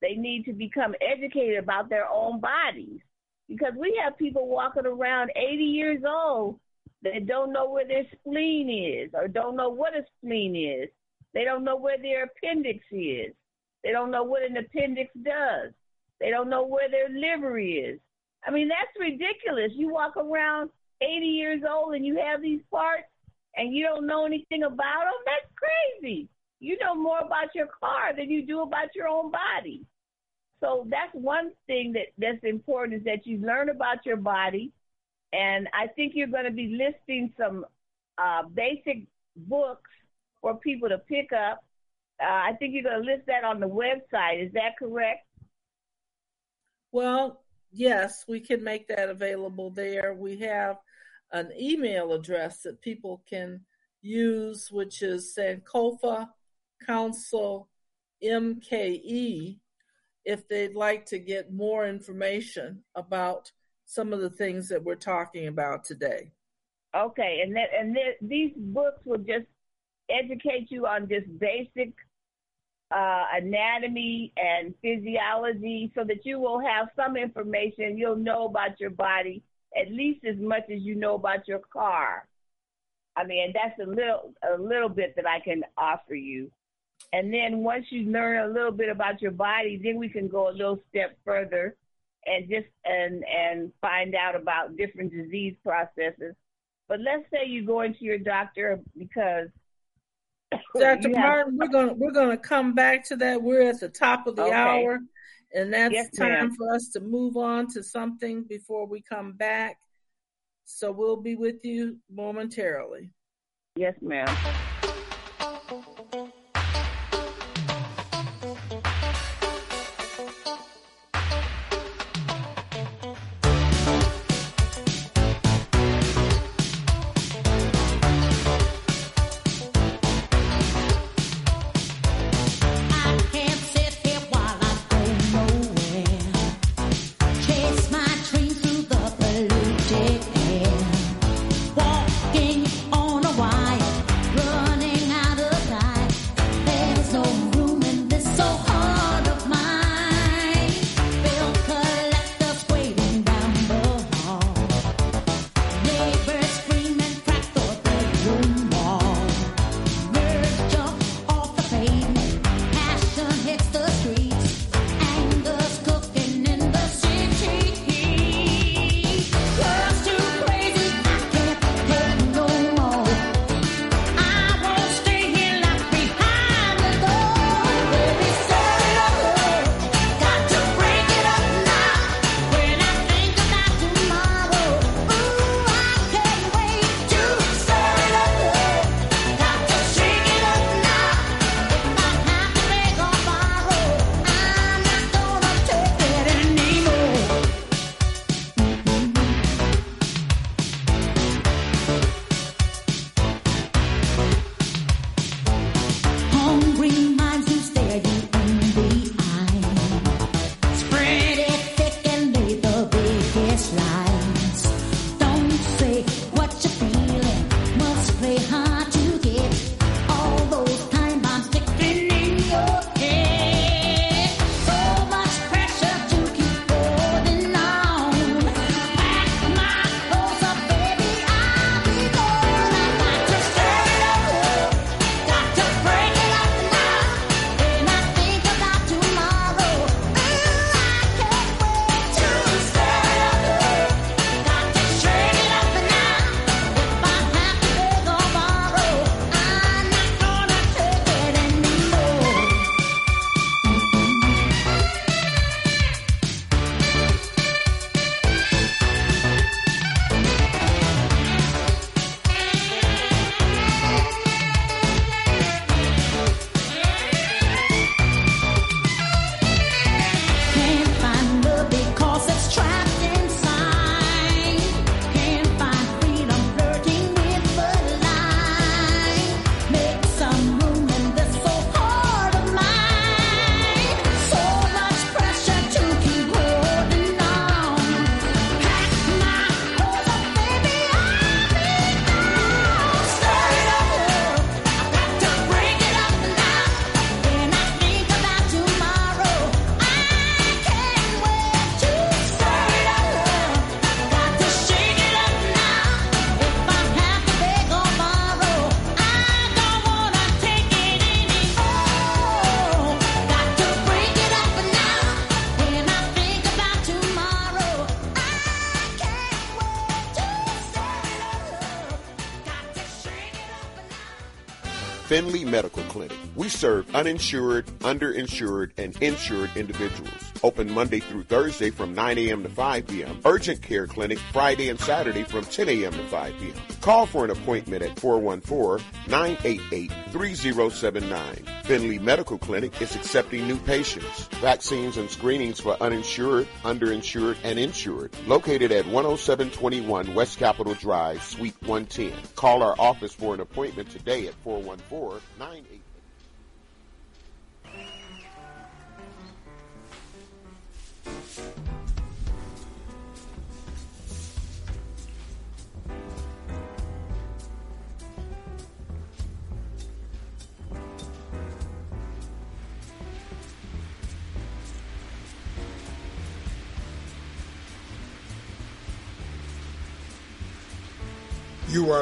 They need to become educated about their own bodies because we have people walking around 80 years old that don't know where their spleen is or don't know what a spleen is. They don't know where their appendix is. They don't know what an appendix does. They don't know where their liver is. I mean, that's ridiculous. You walk around 80 years old and you have these parts and you don't know anything about them. That's crazy. You know more about your car than you do about your own body. So that's one thing that that's important is that you learn about your body, and I think you're going to be listing some uh, basic books for people to pick up. Uh, I think you're going to list that on the website. Is that correct? Well, yes, we can make that available there. We have an email address that people can use, which is Sankofa Council MKE, if they'd like to get more information about some of the things that we're talking about today. Okay, and that and th- these books will just educate you on just basic uh, anatomy and physiology, so that you will have some information. You'll know about your body at least as much as you know about your car. I mean, that's a little a little bit that I can offer you. And then once you learn a little bit about your body, then we can go a little step further and just and and find out about different disease processes. But let's say you go into your doctor because Dr. you have- Martin, we're gonna we're gonna come back to that. We're at the top of the Okay. hour, and that's yes, time ma'am. for us to move on to something before we come back. So we'll be with you momentarily. Yes, ma'am. We serve uninsured, underinsured, and insured individuals. Open Monday through Thursday from 9 a.m. to 5 p.m. Urgent care clinic Friday and Saturday from 10 a.m. to 5 p.m. Call for an appointment at 414-988-3079. Finley Medical Clinic is accepting new patients. Vaccines and screenings for uninsured, underinsured, and insured. Located at 10721 West Capitol Drive, Suite 110. Call our office for an appointment today at 414 988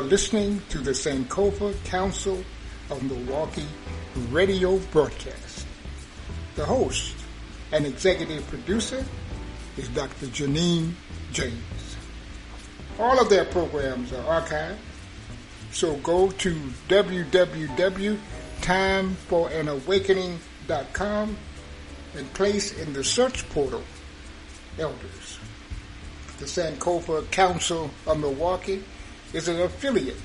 are listening to the Sankofa Council of Milwaukee radio broadcast. The host and executive producer is Dr. Janine James. All of their programs are archived, so go to www.timeforanawakening.com and place in the search portal Elders. The Sankofa Council of Milwaukee is an affiliate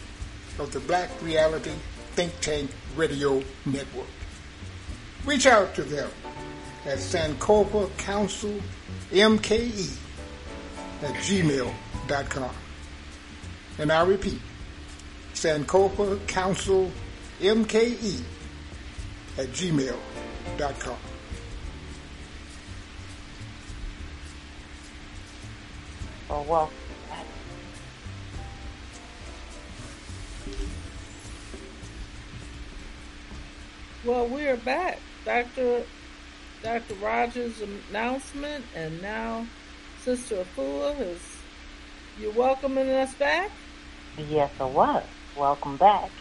of the Black Reality Think Tank Radio Network. Reach out to them at Sankofa Council MKE at gmail.com. And I repeat, Sankofa Council MKE at gmail.com. Oh, well, Well, we are back. Dr. Dr. Rogers' announcement, and now Sister Afua is. You welcoming us back? Yes, I was. Welcome back.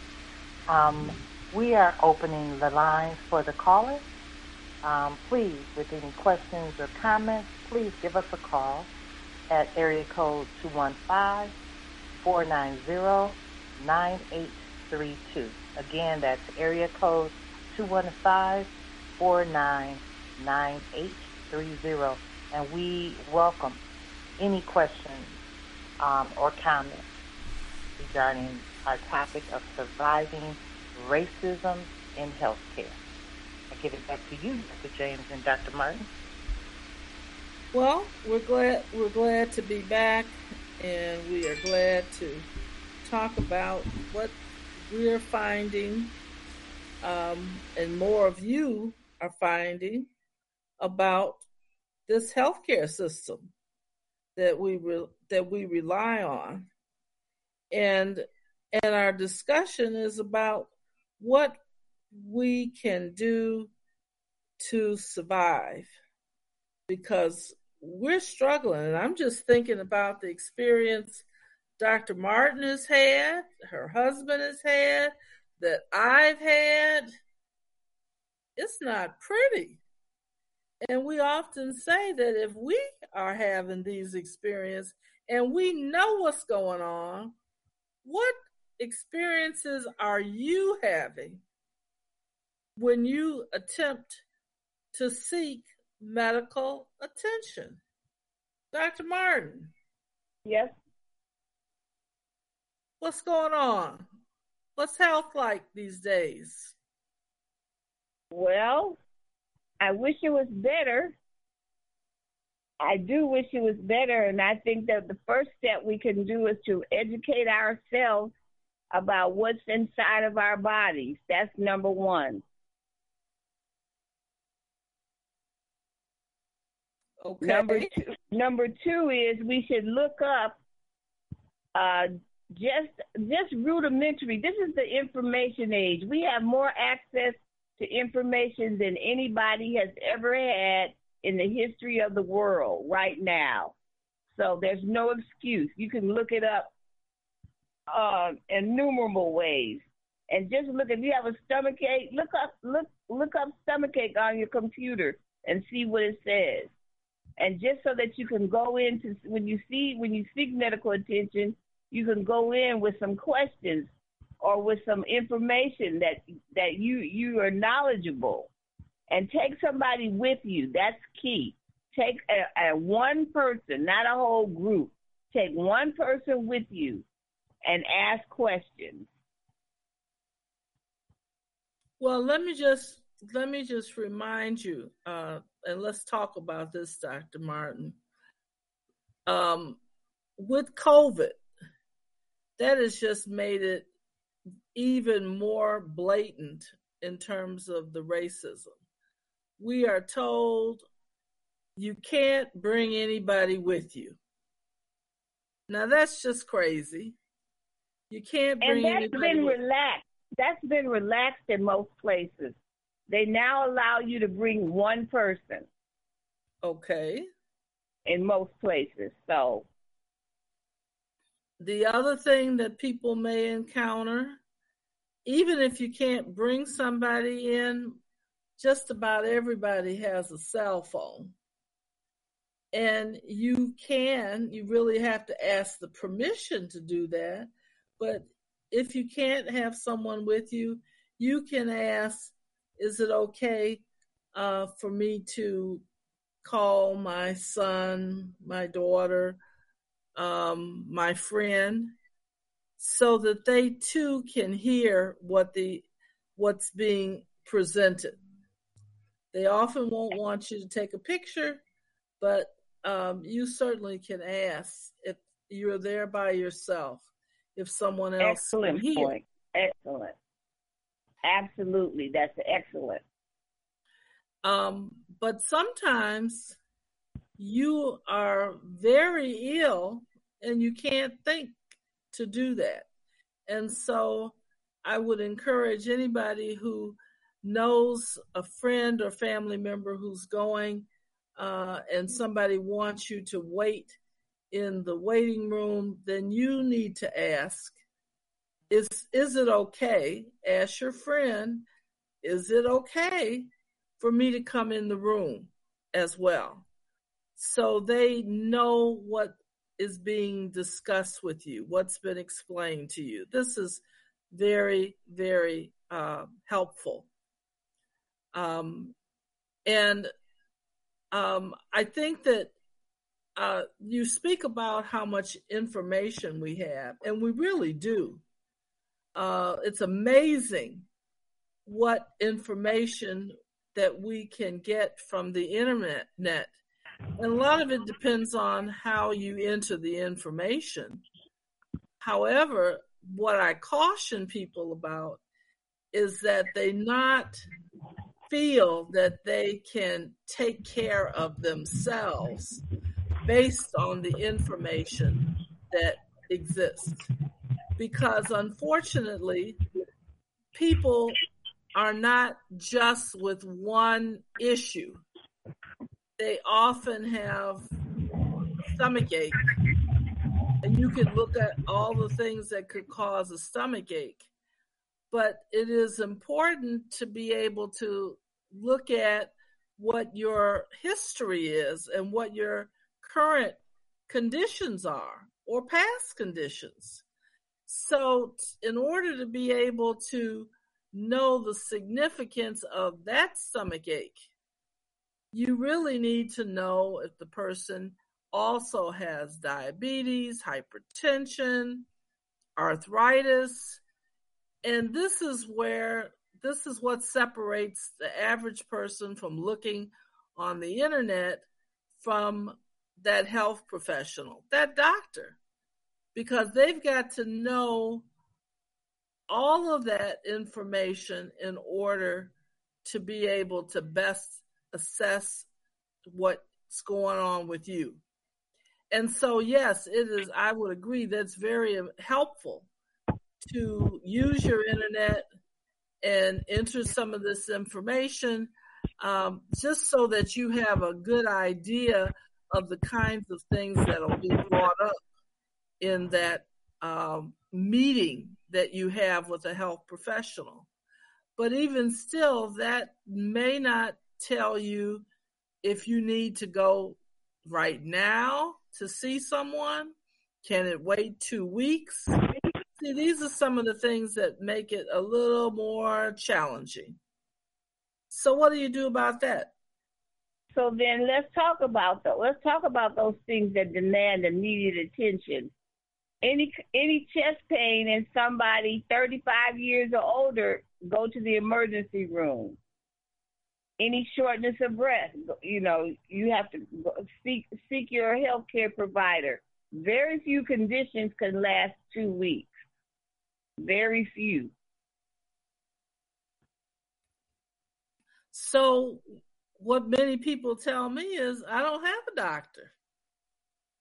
Um, we are opening the lines for the callers. Um, please, with any questions or comments, please give us a call at area code 215-490-9832. Again, that's area code 215-499-9830. And we welcome any questions um, or comments regarding our topic of surviving racism in healthcare. I give it back to you, Dr. James and Dr. Martin. Well, we're glad we're glad to be back, and we are glad to talk about what we're finding, um, and more of you are finding about this healthcare system that we re- that we rely on, and and our discussion is about what we can do to survive because we're struggling. And I'm just thinking about the experience Dr. Martin has had, her husband has had, that I've had. It's not pretty. And we often say that if we are having these experiences and we know what's going on, what experiences are you having when you attempt to seek medical attention? Dr. Martin. Yes. What's going on? What's health like these days? Well, I wish it was better. I do wish it was better, and I think that the first step we can do is to educate ourselves about what's inside of our bodies. That's number one. Okay. Number two, number two is we should look up uh, just just rudimentary. This is the information age. We have more access to information than anybody has ever had in the history of the world right now. So there's no excuse. You can look it up uh, innumerable ways. And just look if you have a stomach ache, look up look look up stomach ache on your computer and see what it says. And just so that you can go into when you see when you seek medical attention, you can go in with some questions or with some information that that you you are knowledgeable and take somebody with you that's key take a, a one person not a whole group take one person with you and ask questions Well, let me just let me just remind you, uh, and let's talk about this, Dr. Martin. Um, with COVID, that has just made it even more blatant in terms of the racism. We are told you can't bring anybody with you. Now that's just crazy. You can't bring and that's anybody been with relaxed that's been relaxed in most places they now allow you to bring one person Okay. in most places so The other thing that people may encounter, even if you can't bring somebody in, just about everybody has a cell phone. And you can, you really have to ask the permission to do that. But if you can't have someone with you, you can ask, is it okay uh, for me to call my son, my daughter, um, my friend, so that they too can hear what the what's being presented. They often won't want you to take a picture, but um, you certainly can ask if you're there by yourself, if someone else Excellent can hear. point. Excellent. Absolutely. That's excellent. Um, but sometimes you are very ill and you can't think to do that. And so I would encourage anybody who knows a friend or family member who's going uh, and somebody wants you to wait in the waiting room, then you need to ask, is, is it okay? Ask your friend, is it okay for me to come in the room as well? So they know what is being discussed with you, what's been explained to you. This is very, very uh, helpful. Um, and um, I think that uh, you speak about how much information we have, and we really do. Uh, it's amazing what information that we can get from the internet. And a lot of it depends on how you enter the information. However, what I caution people about is that they not feel that they can take care of themselves based on the information that exists. Because unfortunately, people are not just with one issue. They often have stomach ache. And you could look at all the things that could cause a stomach ache. But it is important to be able to look at what your history is and what your current conditions are or past conditions. So, in order to be able to know the significance of that stomach ache, you really need to know if the person also has diabetes, hypertension, arthritis. And this is where, this is what separates the average person from looking on the internet from that health professional, that doctor, because they've got to know all of that information in order to be able to best assess what's going on with you. And so, yes, it is, I would agree that's very helpful to use your internet and enter some of this information um, just so that you have a good idea of the kinds of things that'll be brought up in that um, meeting that you have with a health professional. But even still, that may not tell you if you need to go right now to see someone. Can it wait two weeks? See, these are some of the things that make it a little more challenging. So, what do you do about that? So then let's talk about those. Let's talk about those things that demand immediate attention. Any any chest pain in somebody 35 years or older, go to the emergency room. Any shortness of breath, you know, you have to seek seek your healthcare provider. Very few conditions can last two weeks. Very few. So, what many people tell me is, I don't have a doctor.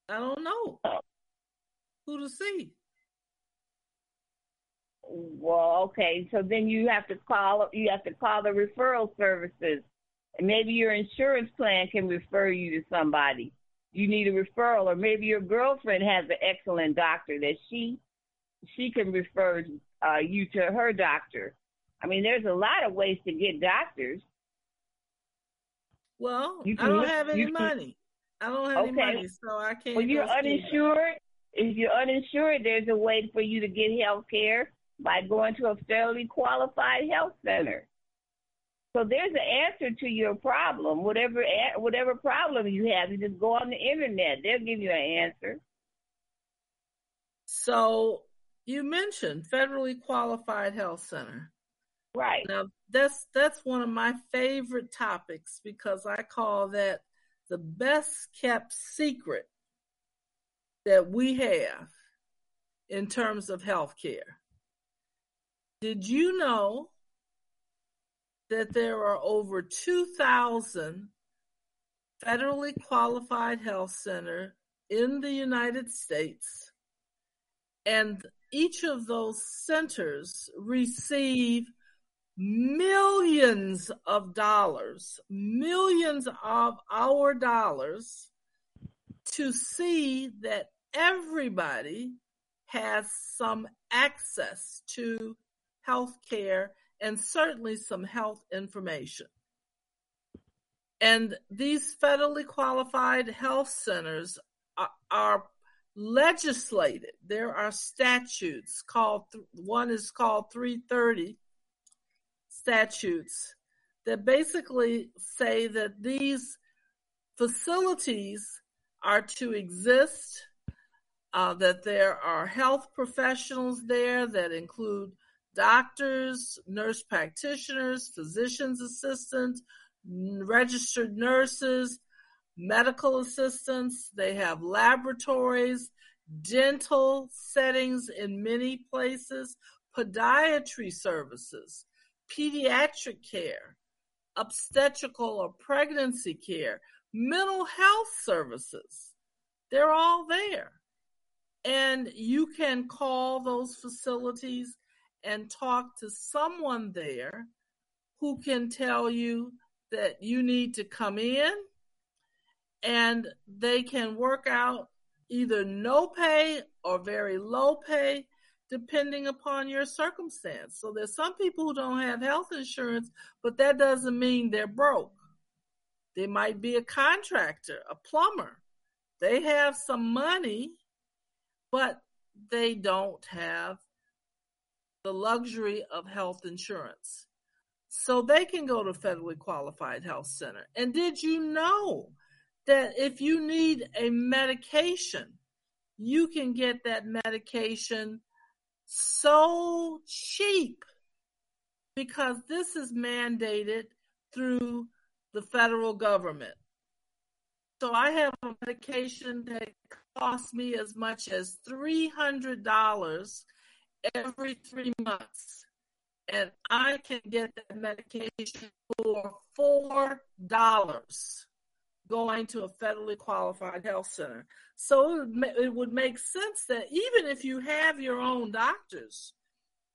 I don't know oh. who to see. Well, okay, so then you have to call you have to call the referral services. And maybe your insurance plan can refer you to somebody. You need a referral or maybe your girlfriend has an excellent doctor that she she can refer uh, you to her doctor. I mean, there's a lot of ways to get doctors. Well, You I don't have any you can- money. I don't have any money, so I can't. When you're uninsured, if you're uninsured, there's a way for you to get health care by going to a federally qualified health center. So there's an answer to your problem. Whatever whatever problem you have, you just go on the internet. They'll give you an answer. So you mentioned federally qualified health center. Right. Now that's that's one of my favorite topics because I call that the best kept secret that we have in terms of health care. Did you know that there are over 2,000 federally qualified health centers in the United States? And each of those centers receive millions of dollars, millions of our dollars to see that everybody has some access to health care and certainly some health information. And these federally qualified health centers are, are legislated. There are statutes called, one is called 330 statutes that basically say that these facilities are to exist, uh, that there are health professionals there that include doctors, nurse practitioners, physician's assistants, registered nurses, medical assistants. They have laboratories, dental settings in many places, podiatry services, pediatric care, obstetrical or pregnancy care, mental health services. They're all there. And you can call those facilities and talk to someone there who can tell you that you need to come in and they can work out either no pay or very low pay depending upon your circumstance. So there's some people who don't have health insurance, but that doesn't mean they're broke. They might be a contractor, a plumber. They have some money, but they don't have the luxury of health insurance. So they can go to federally qualified health center. And did you know that if you need a medication, you can get that medication so cheap because this is mandated through the federal government. So I have a medication that costs me as much as $300 every three months. And I can get that medication for $4 going to a federally qualified health center. So it would make sense that even if you have your own doctors,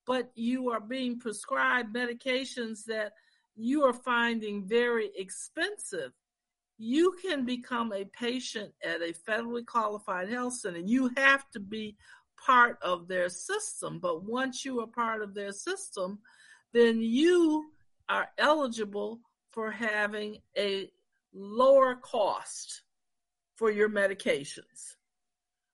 but you are being prescribed medications that you are finding very expensive, you can become a patient at a federally qualified health center. You have to be part of their system. But once you are part of their system, then you are eligible for having a lower cost for your medications.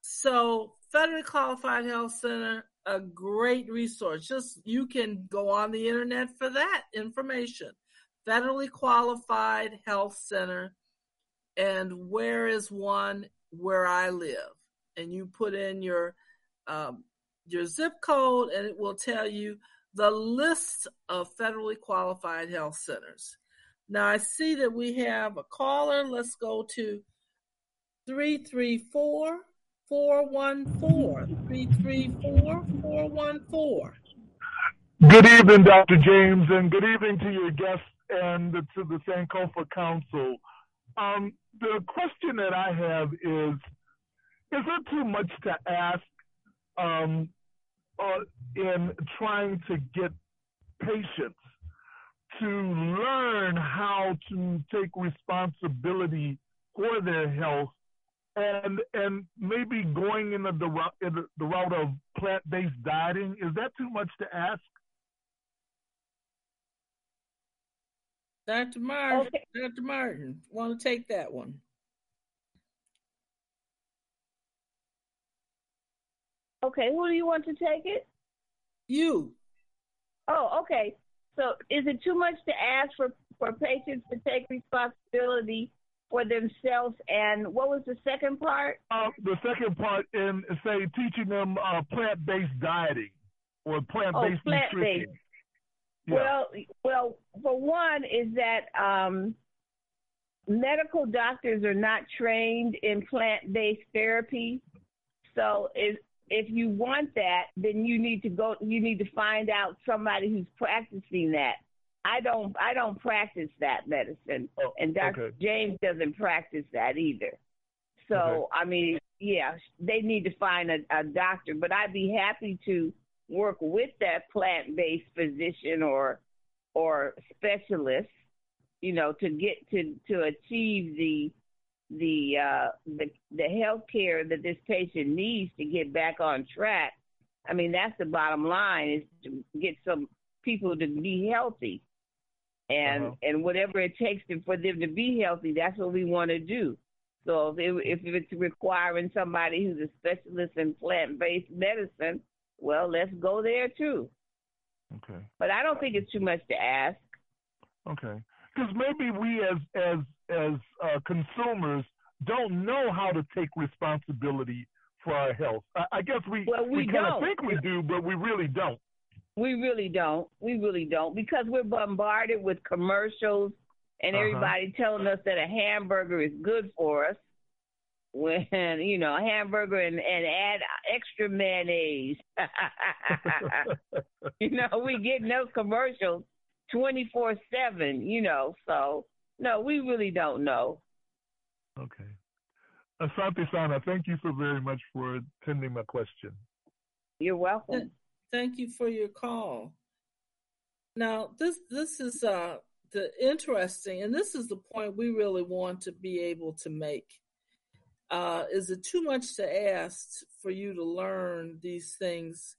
So, federally qualified health center, a great resource. Just you can go on the internet for that information. Federally qualified health center, and where is one where I live? And you put in your um, your zip code, and it will tell you the list of federally qualified health centers. Now I see that we have a caller. Let's go to 334 414. 334 414. Good evening, Dr. James, and good evening to your guests and to the Sankofa Council. Um, the question that I have is Is it too much to ask um, uh, in trying to get patients to learn how to take responsibility for their health and and maybe going in the, the, in the route of plant-based dieting. Is that too much to ask? Dr martin okay. dr martin want to take that one Okay, who do you want to take it? You. Oh, okay. So is it too much to ask for, for patients to take responsibility for themselves? And what was the second part? Uh, the second part in say teaching them uh, plant-based dieting or plant-based oh, plant-based. nutrition. Yeah. Well, well, for one is that um, medical doctors are not trained in plant-based therapy. So if if you want that, then you need to go. You need to find out somebody who's practicing that. I don't. I don't practice that medicine, oh, and Dr. okay. James doesn't practice that either. So Okay. I mean, yeah, they need to find a, a doctor. But I'd be happy to work with that plant-based physician or or specialist, you know, to get to to achieve the the uh, the the health care that this patient needs to get back on track. I mean, that's the bottom line is to get some people to be healthy, and Uh-huh. and whatever it takes to, for them to be healthy, that's what we want to do. So if, it, if it's requiring somebody who's a specialist in plant-based medicine, well, let's go there too. Okay. But I don't think it's too much to ask. Okay. Because maybe we as as as uh, consumers don't know how to take responsibility for our health. I, I guess we Well, we kind of think we do, but we really don't. We really don't. We really don't because we're bombarded with commercials and Uh-huh. everybody telling us that a hamburger is good for us. When you know a hamburger and, and add extra mayonnaise. you know we get those commercials twenty four seven. You know so no, we really don't know. Okay. Asante Sana, thank you so very much for attending my question. You're welcome. Thank you for your call. Now, this this is uh the interesting, and this is the point we really want to be able to make. Uh, is it too much to ask for you to learn these things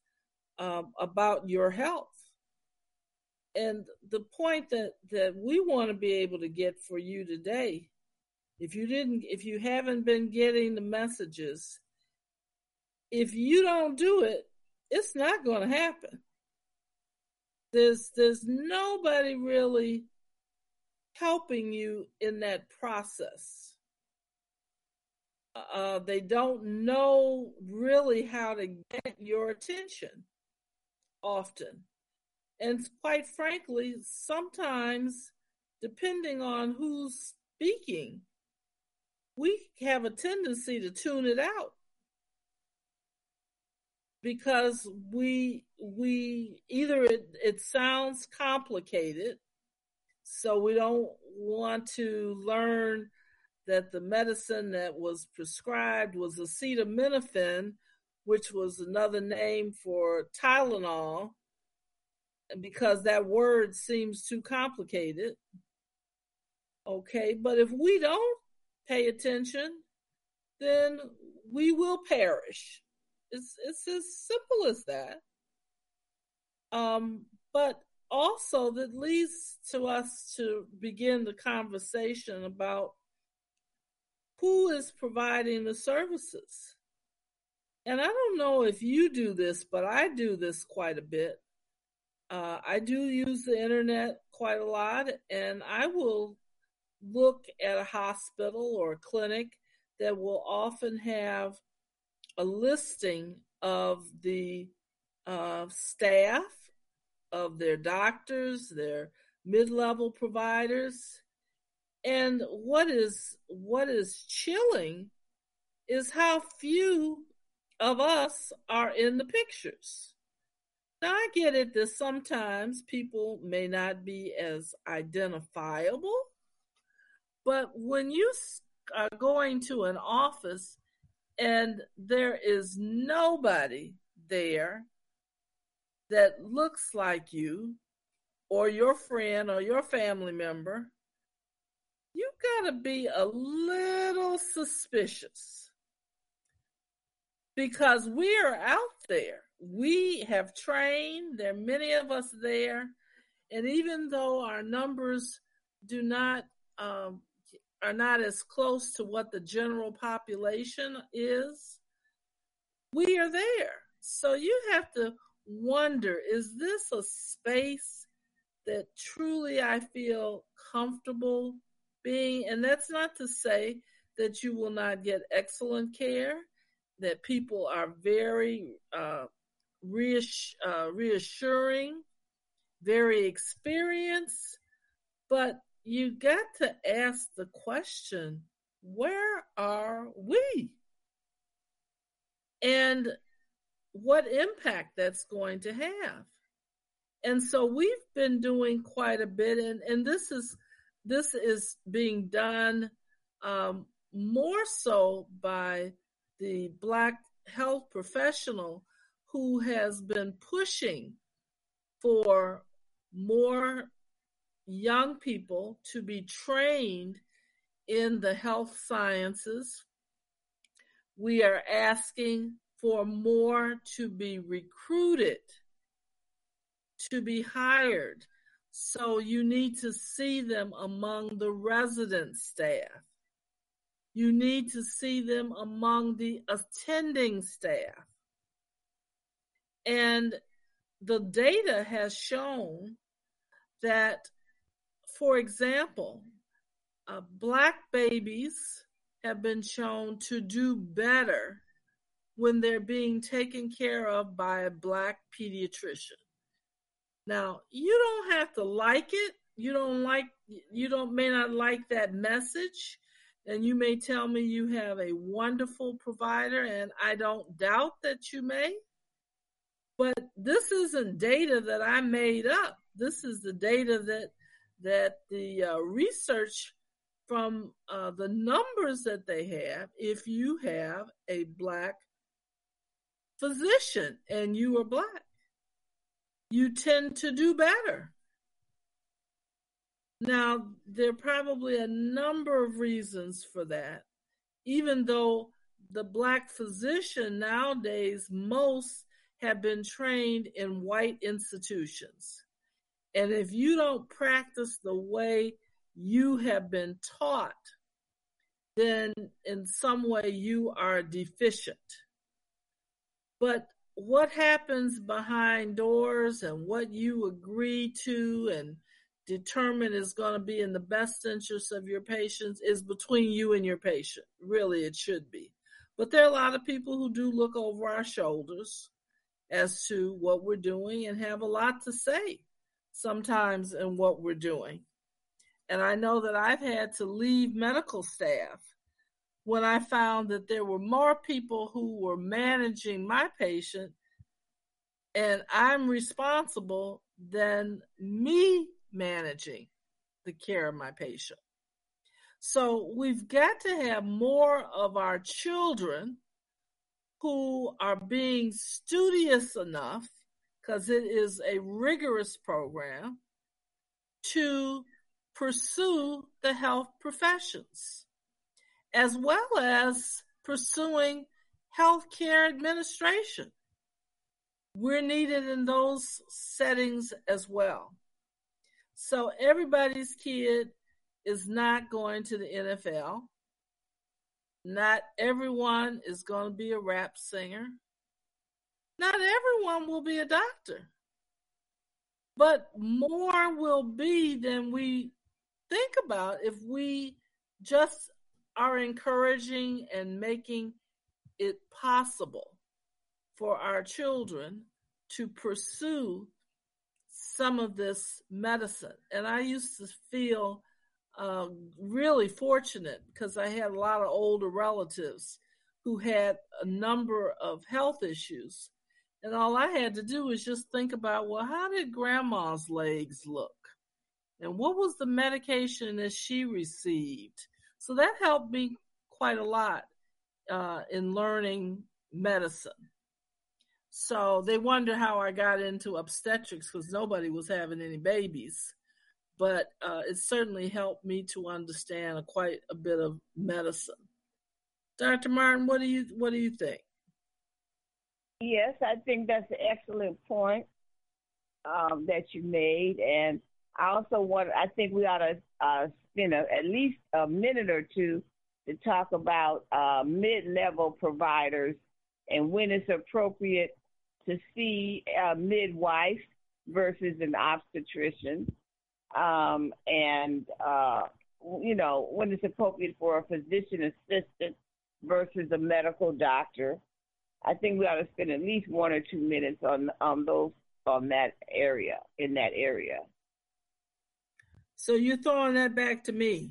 um, about your health? And the point that that we want to be able to get for you today, if you didn't, if you haven't been getting the messages, if you don't do it, it's not going to happen. There's there's nobody really helping you in that process. Uh, they don't know really how to get your attention often. And quite frankly, sometimes, depending on who's speaking, we have a tendency to tune it out. Because we we either it, it sounds complicated so we don't want to learn that the medicine that was prescribed was acetaminophen which was another name for Tylenol because that word seems too complicated okay but if we don't pay attention then we will perish it's it's as simple as that. Um, but also that leads to us to begin the conversation about who is providing the services. And I don't know if you do this, but I do this quite a bit. Uh, I do use the internet quite a lot, and I will look at a hospital or a clinic that will often have a listing of the uh, staff, of their doctors, their mid-level providers, and what is what is chilling is how few of us are in the pictures. I get it that sometimes people may not be as identifiable, but when you are going to an office and there is nobody there that looks like you or your friend or your family member, you got to be a little suspicious because we are out there. We have trained, there are many of us there, and even though our numbers do not um, are not as close to what the general population is, we are there. So you have to wonder is this a space that truly I feel comfortable being. And that's not to say that you will not get excellent care, that people are very uh, reass- uh, reassuring, very experienced, but you got to ask the question where are we? And what impact that's going to have. And so we've been doing quite a bit, and, and this is this is being done um, more so by the Black health professional who has been pushing for more young people to be trained in the health sciences. We are asking for more to be recruited, to be hired. So you need to see them among the resident staff. You need to see them among the attending staff. And the data has shown that, for example, uh, black babies have been shown to do better when they're being taken care of by a black pediatrician. Now, you don't have to like it. You don't like you don't may not like that message and you may tell me you have a wonderful provider and I don't doubt that you may. But this isn't data that I made up. This is the data that that the uh, research from uh, the numbers that they have. If you have a black physician and you are black, you tend to do better. Now, there are probably a number of reasons for that, even though the black physician nowadays, most have been trained in white institutions. And if you don't practice the way you have been taught, then in some way you are deficient. But what happens behind doors and what you agree to and determine is going to be in the best interest of your patients is between you and your patient. Really, it should be. But there are a lot of people who do look over our shoulders as to what we're doing and have a lot to say sometimes in what we're doing. And I know that I've had to leave medical staff when I found that there were more people who were managing my patient and I'm responsible than me managing the care of my patient. So we've got to have more of our children who are being studious enough, because it is a rigorous program, to pursue the health professions, as well as pursuing healthcare administration. We're needed in those settings as well. So everybody's kid is not going to the NFL. Not everyone is going to be a rap singer. Not everyone will be a doctor. But more will be than we think about if we just are encouraging and making it possible for our children to pursue some of this medicine. And I used to feel uh, really fortunate because I had a lot of older relatives who had a number of health issues. And all I had to do was just think about, well, how did grandma's legs look? And what was the medication that she received? So that helped me quite a lot uh, in learning medicine. So they wonder how I got into obstetrics because nobody was having any babies. But uh, it certainly helped me to understand a, quite a bit of medicine. Dr. Martin, what do you what do you think? Yes, I think that's an excellent point um, that you made, and I also want. I think we ought to uh, spend a, at least a minute or two to talk about uh, mid-level providers and when it's appropriate to see a midwife versus an obstetrician, um, and uh, you know when it's appropriate for a physician assistant versus a medical doctor. I think we ought to spend at least one or two minutes on on those on that area in that area. So you're throwing that back to me.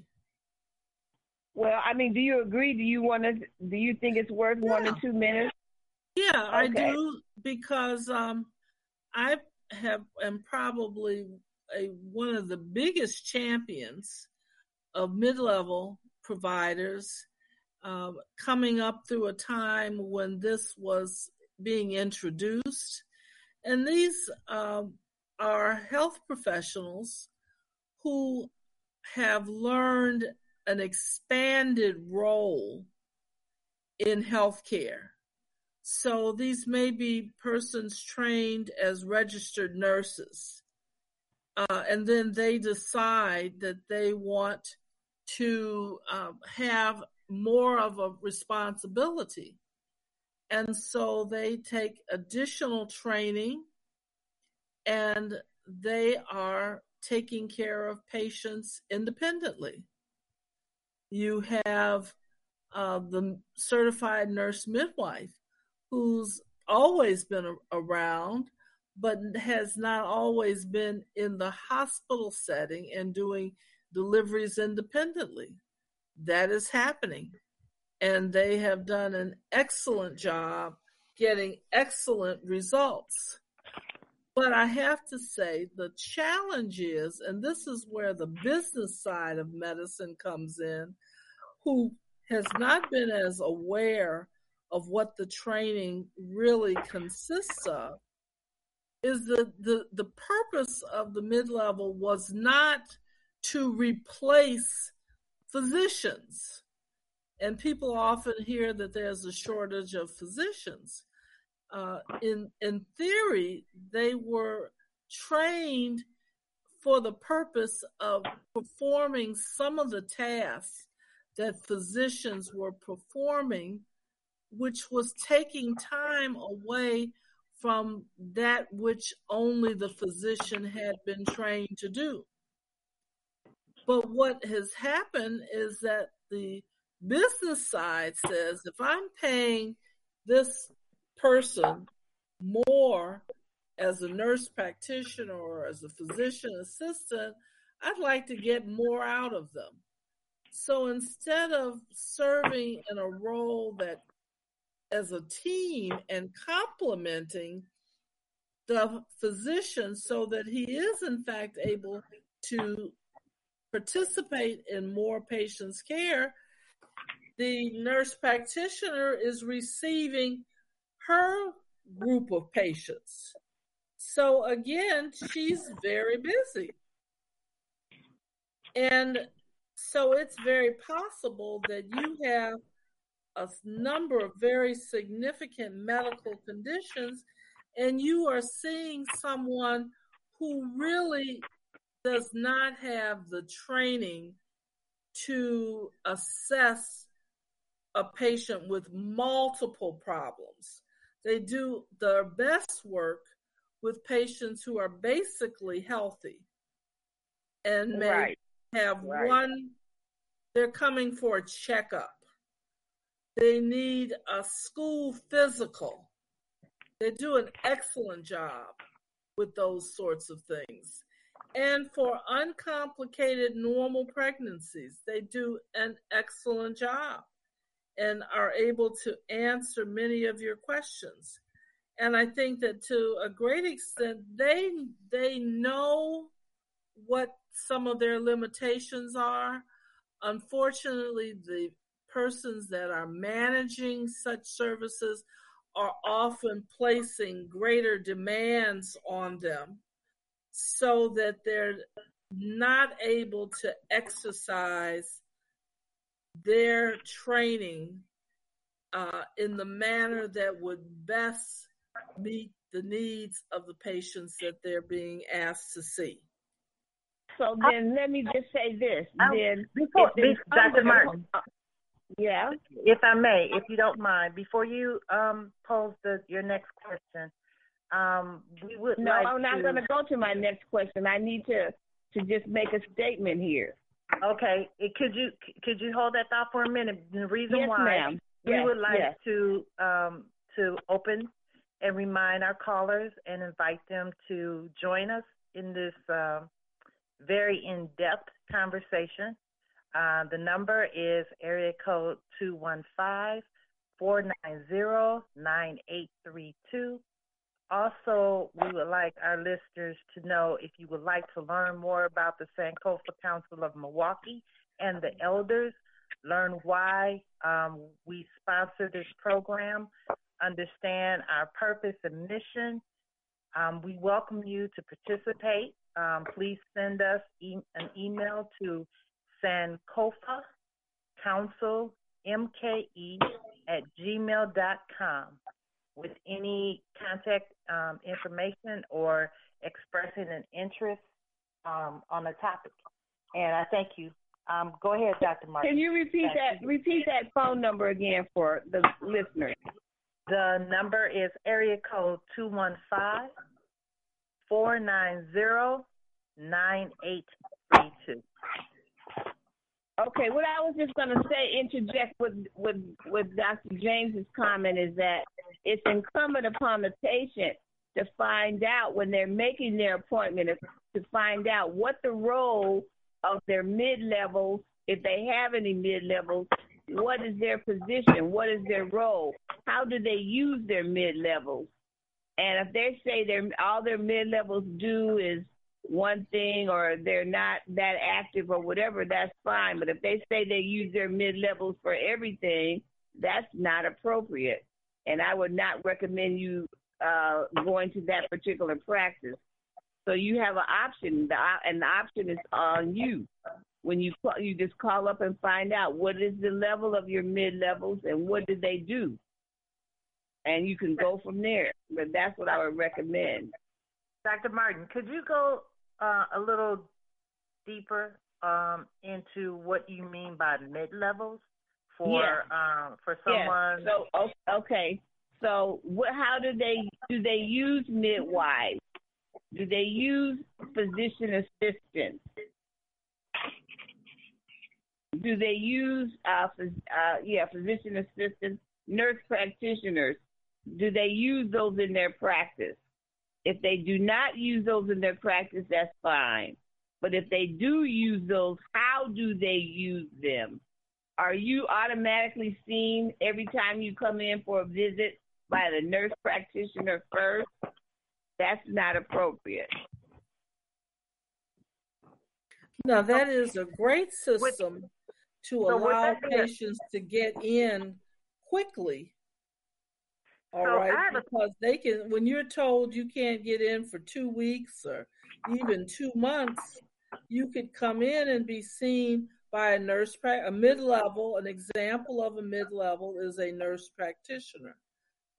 Well, I mean, do you agree? Do you want to? Do you think it's worth yeah. one or two minutes? Yeah, okay. I do because um, I have am probably a, one of the biggest champions of mid-level providers um, coming up through a time when this was being introduced. And these um, are health professionals who have learned an expanded role in healthcare. So these may be persons trained as registered nurses. Uh, and then they decide that they want to um, have more of a responsibility. And so they take additional training and they are taking care of patients independently. You have uh, the certified nurse midwife who's always been around, but has not always been in the hospital setting and doing deliveries independently. That is happening. And they have done an excellent job getting excellent results. But I have to say, the challenge is, and this is where the business side of medicine comes in, who has not been as aware of what the training really consists of, is the, the, the purpose of the mid level was not to replace physicians. And people often hear that there's a shortage of physicians uh, in in theory, they were trained for the purpose of performing some of the tasks that physicians were performing, which was taking time away from that which only the physician had been trained to do. But what has happened is that the business side says if I'm paying this person more as a nurse practitioner or as a physician assistant, I'd like to get more out of them. So instead of serving in a role that as a team and complementing the physician so that he is in fact able to participate in more patients' care, the nurse practitioner is receiving her group of patients. So again, she's very busy. And so it's very possible that you have a number of very significant medical conditions and you are seeing someone who really does not have the training to assess a patient with multiple problems. They do their best work with patients who are basically healthy and may right. have right. one, they're coming for a checkup. They need a school physical. They do an excellent job with those sorts of things. And for uncomplicated normal pregnancies, they do an excellent job and are able to answer many of your questions. And I think that to a great extent, they they know what some of their limitations are. Unfortunately, the persons that are managing such services are often placing greater demands on them so that they're not able to exercise their training uh, in the manner that would best meet the needs of the patients that they're being asked to see. So then let me just say this. then before, Dr. Martin. Uh, yeah. If I may, if you don't mind, before you um, pose the, your next question, um, we would No, like I'm not going to go to my next question. I need to to just make a statement here. Okay, eh, could you could you hold that thought for a minute? The reason Yes, why ma'am. we Yes, would like yes. to um, to open and remind our callers and invite them to join us in this um very in-depth conversation. Uh, the number is area code 215-490-9832. Also, we would like our listeners to know if you would like to learn more about the Sankofa Council of Milwaukee and the elders, learn why um, we sponsor this program, understand our purpose and mission. Um, we welcome you to participate. Um, please send us e- an email to Sankofa Council MKE at gmail.com with any contact um, information or expressing an interest um, on the topic. And I thank you. Um, go ahead, Dr. Martin. Can you repeat Thank that? Repeat that phone number again for the listeners. The number is area code 215 490 9832. Okay, what I was just going to say, interject with with with Dr. James's comment is that it's incumbent upon the patient to find out when they're making their appointment to find out what the role of their mid level, if they have any mid levels, what is their position, what is their role, how do they use their mid levels, and if they say they're all their mid levels do is one thing or they're not that active or whatever, that's fine. But if they say they use their mid levels for everything, that's not appropriate. And I would not recommend you uh, going to that particular practice. So you have an option, and the option is on you. When you call, you just call up and find out what is the level of your mid levels and what do they do, and you can go from there. But that's what I would recommend. Dr. Martin, could you go uh, a little deeper um, into what you mean by mid levels for Yeah. um, for Yeah. someone? So okay. So what? How do they do? They use midwives? Do they use physician assistants? Do they use uh, phys- uh yeah physician assistants, nurse practitioners? Do they use those in their practice? If they do not use those in their practice, that's fine. But if they do use those, how do they use them? Are you automatically seen every time you come in for a visit by the nurse practitioner first? That's not appropriate. Now, that is a great system to so allow that be a- patients to get in quickly. All So right, a- because they can, when you're told you can't get in for two weeks or even two months, you could come in and be seen by a nurse, a mid level. An example of a mid level is a nurse practitioner,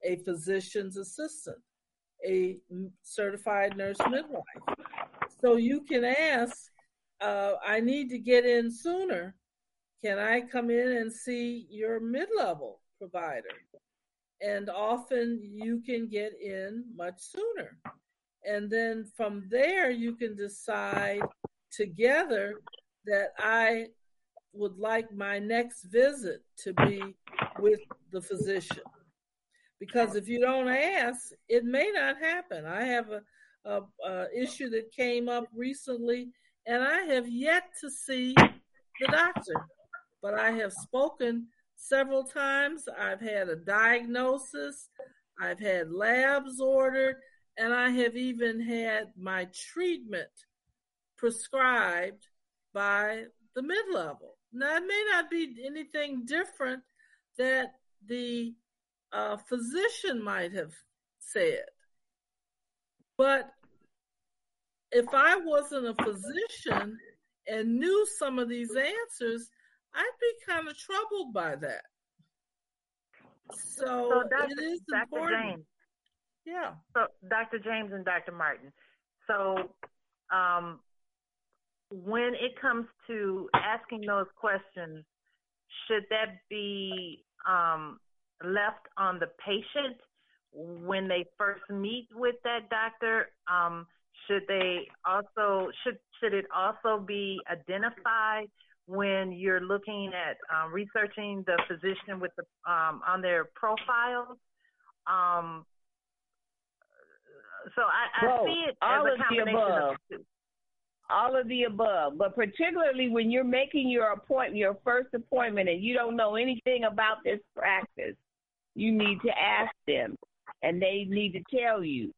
a physician's assistant, a certified nurse midwife. So you can ask, uh, I need to get in sooner. Can I come in and see your mid level provider? And often you can get in much sooner. And then from there, you can decide together that I would like my next visit to be with the physician. Because if you don't ask, it may not happen. I have a, a, a issue that came up recently, and I have yet to see the doctor. But I have spoken several times. I've had a diagnosis. I've had labs ordered, and I have even had my treatment prescribed by the mid level. Now, it may not be anything different that the uh, physician might have said, but if I wasn't a physician and knew some of these answers, I'd be kind of troubled by that. So, So, Dr. it is Dr. important. James. Yeah. So, Dr. James and Dr. Martin. So, um, when it comes to asking those questions, should that be um, left on the patient, when they first meet with that doctor, um, should they also should should it also be identified when you're looking at um, researching the physician with the um, on their profiles? Um, so I, I see it as all a of the combination above. of two. All of the above, but particularly when you're making your appointment, your first appointment, and you don't know anything about this practice, you need to ask them, and they need to tell you.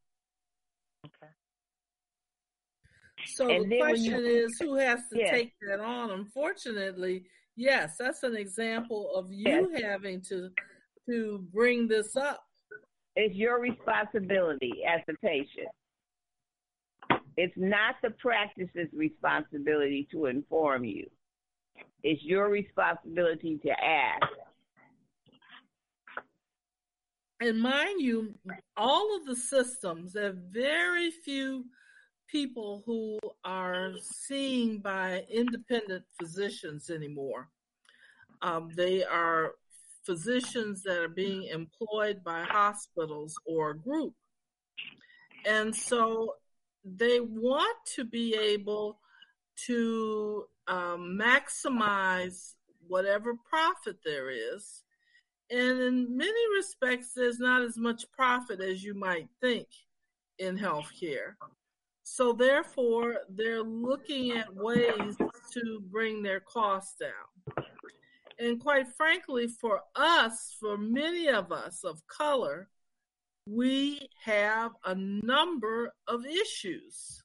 So And the question you- is, who has to Yes. take that on? Unfortunately, yes, that's an example of you having to to bring this up. It's your responsibility as a patient. It's not the practice's responsibility to inform you. It's your responsibility to ask. And mind you, all of the systems have very few people who are seen by independent physicians anymore. Um, they are physicians that are being employed by hospitals or a group. And so they want to be able to um, maximize whatever profit there is. And in many respects, there's not as much profit as you might think in healthcare. So therefore, they're looking at ways to bring their costs down. And quite frankly, for us, for many of us of color, we have a number of issues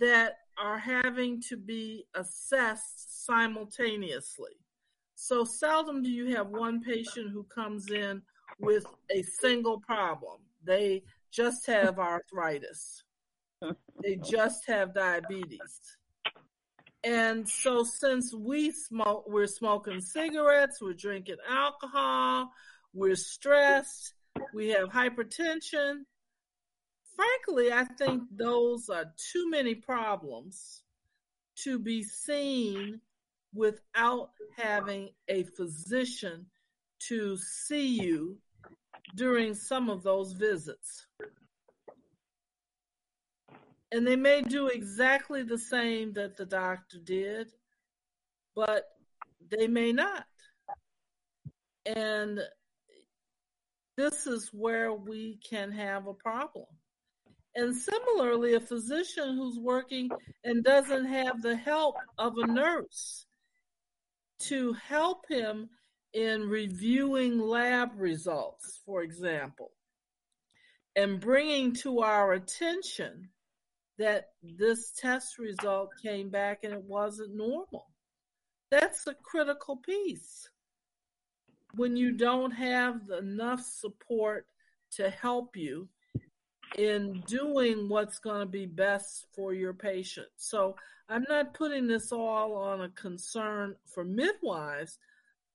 that are having to be assessed simultaneously. So seldom do you have one patient who comes in with a single problem. They just have arthritis. They just have diabetes. And so since we smoke, we're smoking cigarettes, we're drinking alcohol, we're stressed, we have hypertension. Frankly, I think those are too many problems to be seen without having a physician to see you during some of those visits. And they may do exactly the same that the doctor did, but they may not. And this is where we can have a problem. And similarly, a physician who's working and doesn't have the help of a nurse to help him in reviewing lab results, for example, and bringing to our attention that this test result came back and it wasn't normal. That's a critical piece. When you don't have enough support to help you in doing what's going to be best for your patient. So I'm not putting this all on a concern for midwives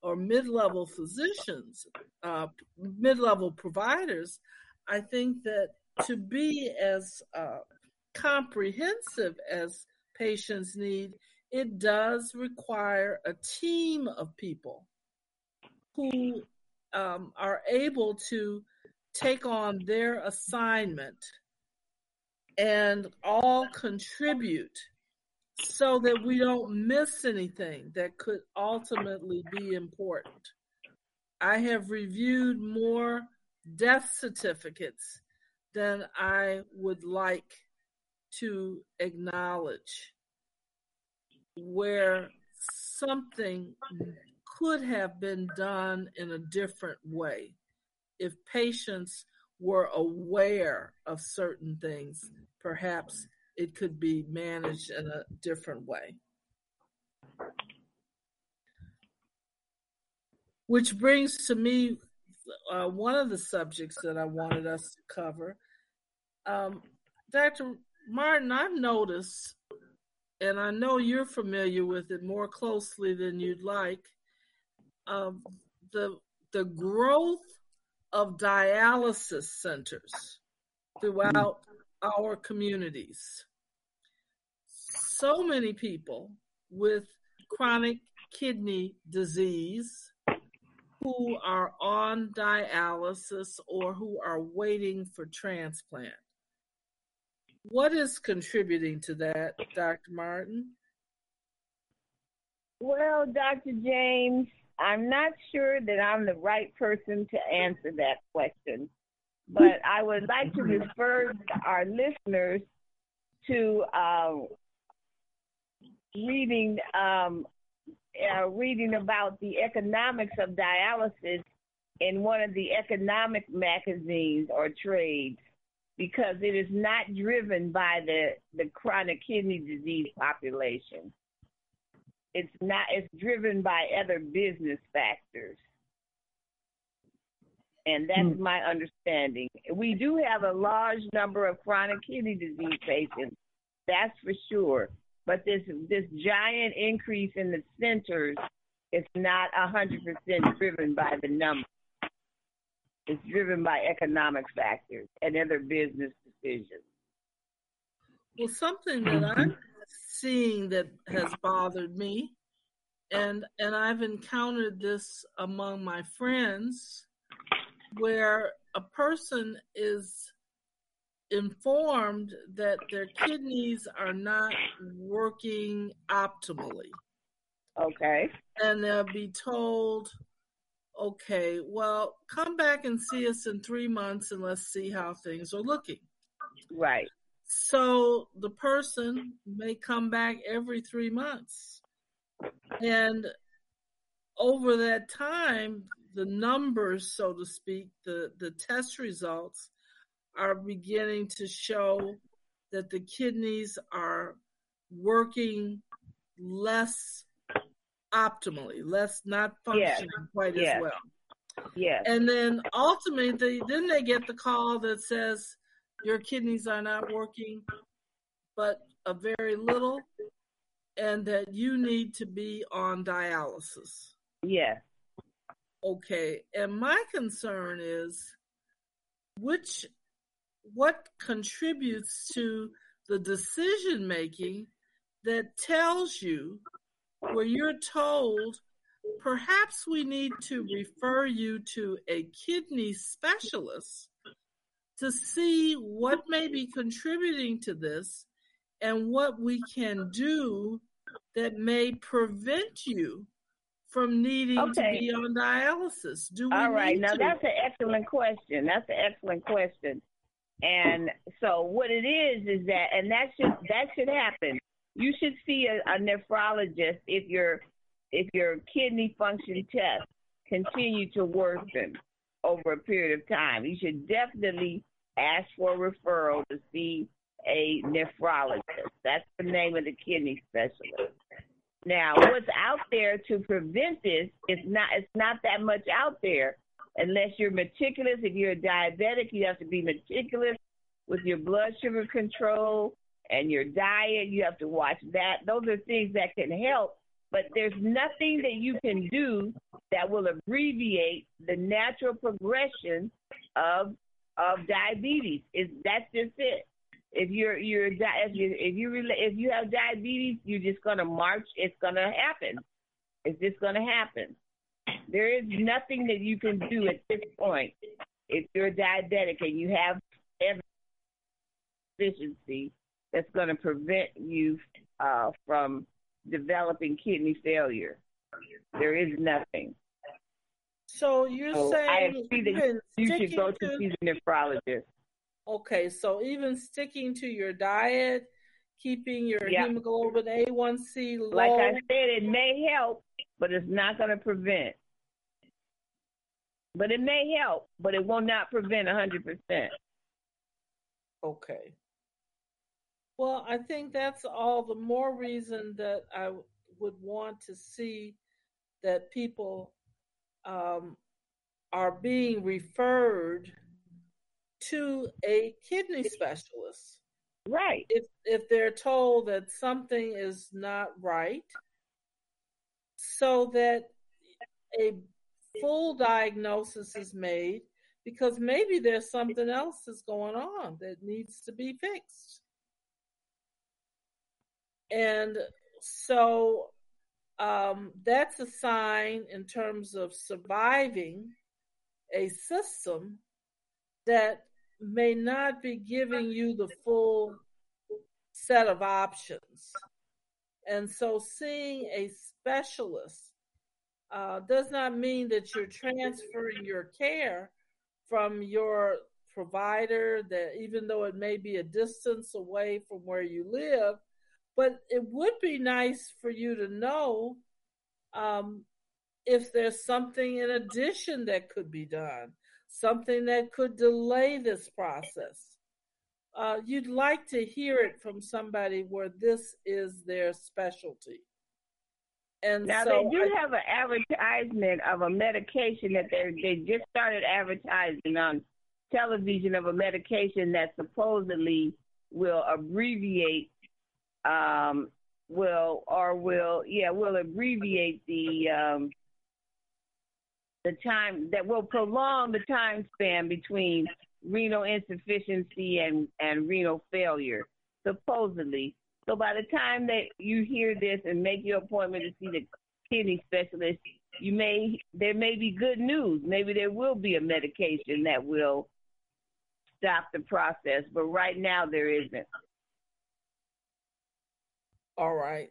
or mid-level physicians, uh, mid-level providers. I think that to be as uh, comprehensive as patients need, it does require a team of people who um, are able to take on their assignment and all contribute so that we don't miss anything that could ultimately be important. I have reviewed more death certificates than I would like to acknowledge where something could have been done in a different way. If patients were aware of certain things perhaps it could be managed in a different way. Which brings to me uh, one of the subjects that i wanted us to cover. Um, dr martin i've noticed and i know you're familiar with it more closely than you'd like the the growth of dialysis centers throughout our communities. So many people with chronic kidney disease who are on dialysis or who are waiting for transplant. What is contributing to that, Dr. Martin? Well, Dr. James, I'm not sure that I'm the right person to answer that question, but I would like to refer our listeners to uh, reading um, uh, reading about the economics of dialysis in one of the economic magazines or trades because it is not driven by the, the chronic kidney disease population. It's not it's driven by other business factors. And that's Hmm. my understanding. We do have a large number of chronic kidney disease patients, that's for sure. But this this giant increase in the centers is not hundred percent driven by the number. It's driven by economic factors and other business decisions. Well, something that mm-hmm. I'm seeing that has bothered me, and and I've encountered this among my friends, where a person is informed that their kidneys are not working optimally. Okay. And they'll be told, okay, well, come back and see us in three months and let's see how things are looking. Right. So the person may come back every three months. And over that time, the numbers, so to speak, the, the test results are beginning to show that the kidneys are working less optimally, less not Yes. functioning quite Yes. as well. Yes. And then ultimately, then they get the call that says your kidneys are not working, but a very little, and that you need to be on dialysis. Yes. Okay. And my concern is which, what contributes to the decision making that tells you where you're told perhaps we need to refer you to a kidney specialist to see what may be contributing to this and what we can do that may prevent you from needing Okay. to be on dialysis. Do we All right. Now to? that's an excellent question. That's an excellent question. And so what it is is that, and that should that should happen. You should see a, a nephrologist if your if your kidney function test continue to worsen over a period of time. You should definitely ask for a referral to see a nephrologist. That's the name of the kidney specialist. Now, what's out there to prevent this is not it's not that much out there unless you're meticulous. If you're a diabetic, you have to be meticulous with your blood sugar control and your diet. You have to watch that. Those are things that can help, but there's nothing that you can do that will abbreviate the natural progression of of diabetes. Is that's just it. If you're you're if you if you if you have diabetes, you're just gonna march. It's gonna happen. It's just gonna happen. There is nothing that you can do at this point if you're diabetic and you have every deficiency that's going to prevent you uh, from developing kidney failure. There is nothing. So you're So I saying agree that you should go to to- see the nephrologist. Okay, so even sticking to your diet, keeping your Yeah. hemoglobin A1C low. Like I said, it may help, but it's not going to prevent. But it may help, but it will not prevent 100%. Okay. Well, I think that's all the more reason that I would want to see that people um, are being referred to a kidney specialist. Right. If if they're told that something is not right, so that a full diagnosis is made because maybe there's something else that's going on that needs to be fixed. And so um, that's a sign in terms of surviving a system that may not be giving you the full set of options. And so seeing a specialist uh, does not mean that you're transferring your care from your provider that even though it may be a distance away from where you live, but it would be nice for you to know um, if there's something in addition that could be done, something that could delay this process. Uh, you'd like to hear it from somebody where this is their specialty. And now so they do I- have an advertisement of a medication that they they just started advertising on television of a medication that supposedly will abbreviate um will or will yeah will abbreviate the um the time that will prolong the time span between renal insufficiency and and renal failure supposedly so by the time that you hear this and make your appointment to see the kidney specialist, you may there may be good news. Maybe there will be a medication that will stop the process, but right now there isn't. All right.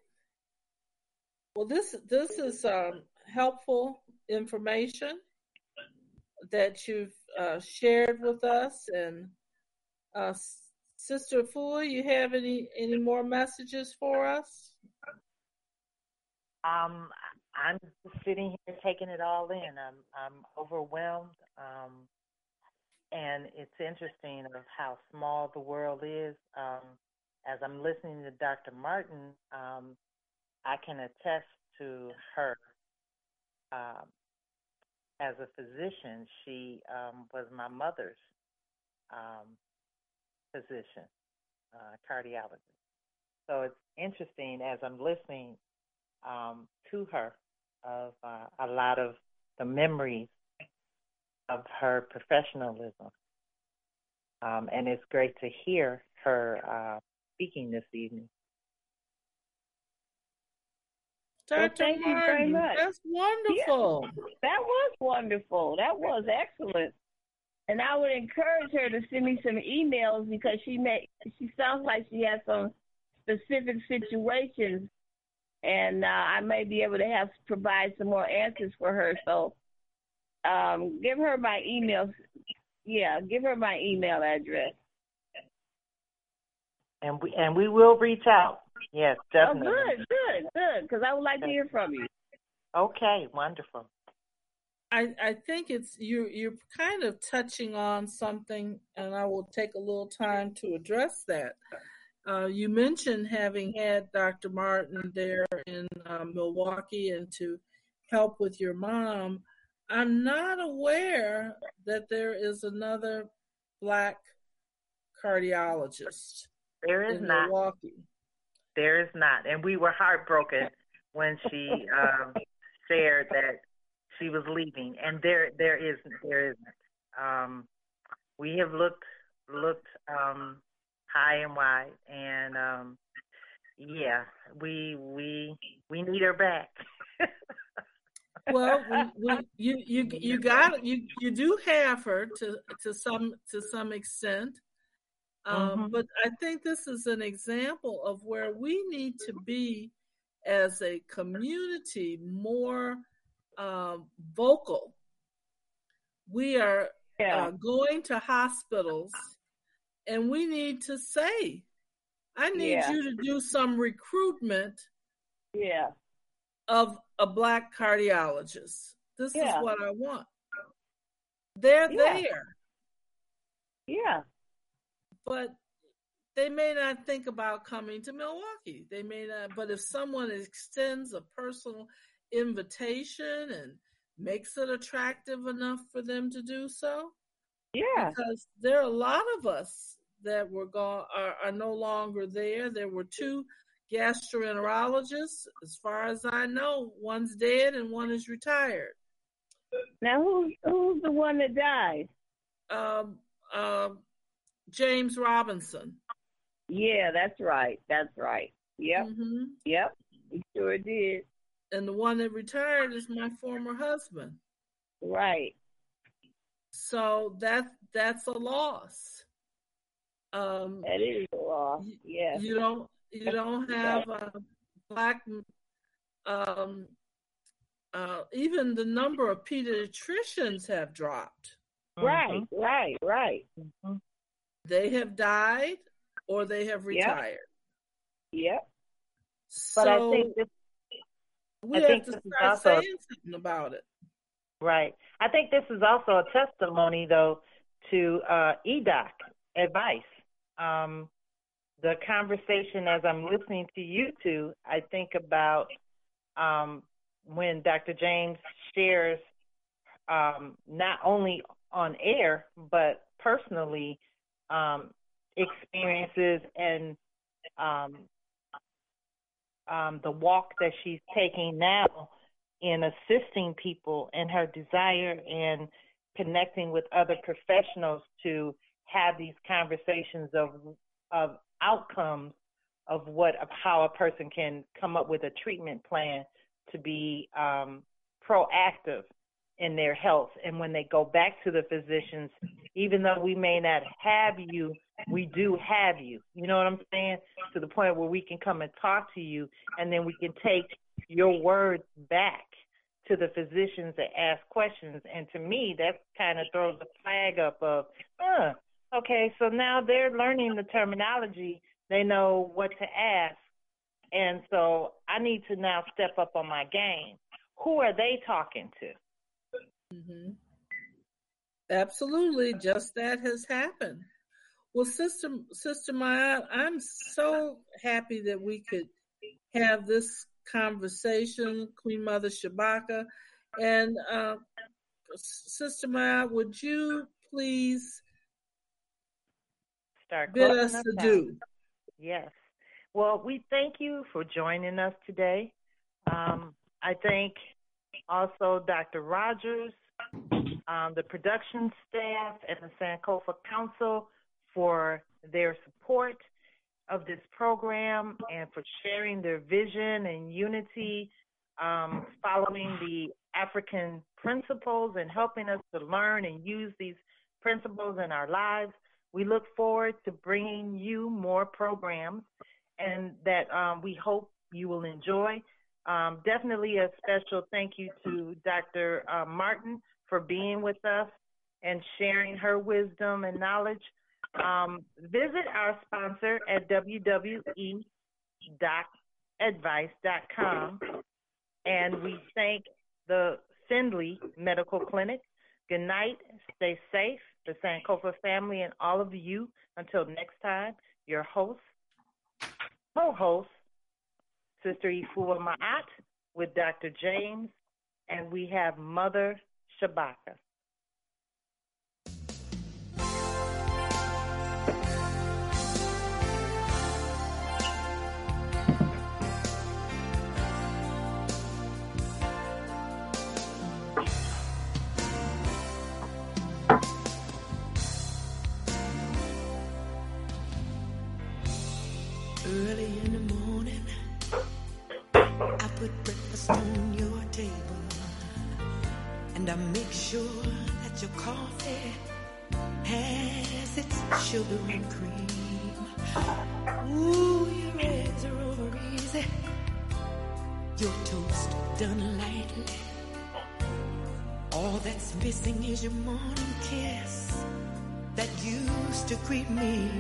Well, this this is um, helpful information that you've uh, shared with us, and uh, Sister Fool, you have any any more messages for us? Um, I'm just sitting here taking it all in. I'm I'm overwhelmed. Um, and it's interesting of how small the world is. Um, as I'm listening to Dr. Martin, um, I can attest to her. Um, as a physician, she um, was my mother's um, physician, uh, cardiologist. So it's interesting as I'm listening um, to her of uh, a lot of the memories of her professionalism. Um, and it's great to hear her uh, speaking this evening. Well, thank you very much. That's wonderful. Yeah, that was wonderful. That was excellent. And I would encourage her to send me some emails because she may she sounds like she has some specific situations and uh, I may be able to have provide some more answers for her. So um, give her my email. Yeah, give her my email address. And we and we will reach out. Yes, definitely. Oh, good, good, good. Because I would like to hear from you. Okay, wonderful. I, I think it's you you're kind of touching on something, and I will take a little time to address that. Uh, you mentioned having had Dr. Martin there in uh, Milwaukee and to help with your mom. I'm not aware that there is another black cardiologist There is not. Milwaukee. There is not. And we were heartbroken when she um, shared that she was leaving. And there there isn't there isn't. Um, we have looked looked um, high and wide and um, yeah, we we we need her back. Well, we, we, you you you got you you do have her to to some to some extent, um, Mhm. but I think this is an example of where we need to be as a community more um, vocal. We are uh, going to hospitals, and we need to say, "I need Yeah. you to do some recruitment." Yeah. of a black cardiologist. This Yeah. is what I want. They're Yeah. there, Yeah. But they may not think about coming to Milwaukee. They may not, but if someone extends a personal invitation and makes it attractive enough for them to do so, Yeah. because there are a lot of us that were gone are, are no longer there. There were two gastroenterologists, as far as I know. One's dead and one is retired. Now who's who's the one that died? Um, um, James Robinson. Yeah, that's right. That's right. Yep. Mhm. Yep. He sure did. and the one that retired is my former husband. Right. So that that's a loss. Um, that is a loss. Yes. You don't you don't have uh, black. Um, uh, even the number of pediatricians have dropped. Right, right, right. They have died or they have retired. Yep. So But I think this, we I have think to start also- saying something about it. right. I think this is also a testimony, though, to uh, EDOC advice. Um, the conversation as I'm listening to you two, I think about um, when Dr. James shares um, not only on air but personally um, experiences and um, um, the walk that she's taking now in assisting people and her desire and connecting with other professionals to have these conversations of of outcomes of what of how a person can come up with a treatment plan to be um, proactive in their health. And when they go back to the physicians even though we may not have you we do have you. You know what i'm saying? To the point where we can come and talk to you and then we can take your words back to the physicians that ask questions. And to me that kind of throws a flag up of uh okay so now they're learning the terminology. They know what to ask. And so i need to now step up on my game. Who are they talking to hmm Absolutely, just that has happened. Well, Sister Sister Maya, I'm so happy that we could have this conversation, Queen Mother Shabaka, and uh, Sister Maya, would you please start bid us adieu? Yes. Well, we thank you for joining us today. Um, I thank also Dr. Rogers, um, the production staff, and the Sankofa Council for their support of this program and for sharing their vision and unity, um, following the African principles and helping us to learn and use these principles in our lives. We look forward to bringing you more programs and that um, we hope you will enjoy. Um, definitely a special thank you to Dr. Uh, Martin for being with us and sharing her wisdom and knowledge. Um, visit our sponsor at www.advice.com and we thank the Findlay Medical Clinic. Good night. Stay safe, the Sankofa family, and all of you. Until next time, your host, co-host, Sister Ifua Ma'at with Dr. James, and we have Mother Shabaka. Put breakfast on your table. And I make sure that your coffee has its sugar and cream. Ooh, your eggs are over easy. Your toast done lightly. All that's missing is your morning kiss that used to greet me.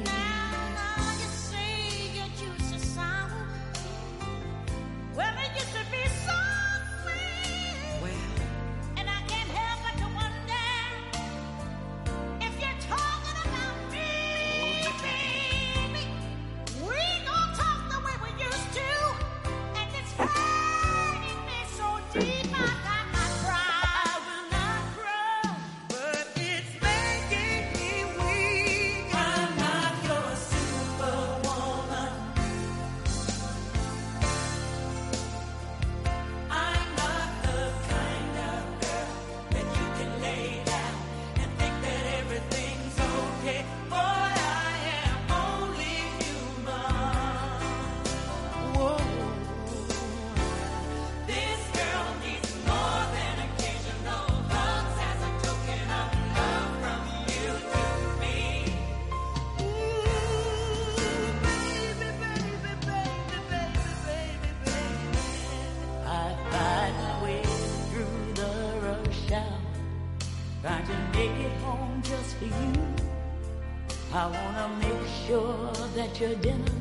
Your dinner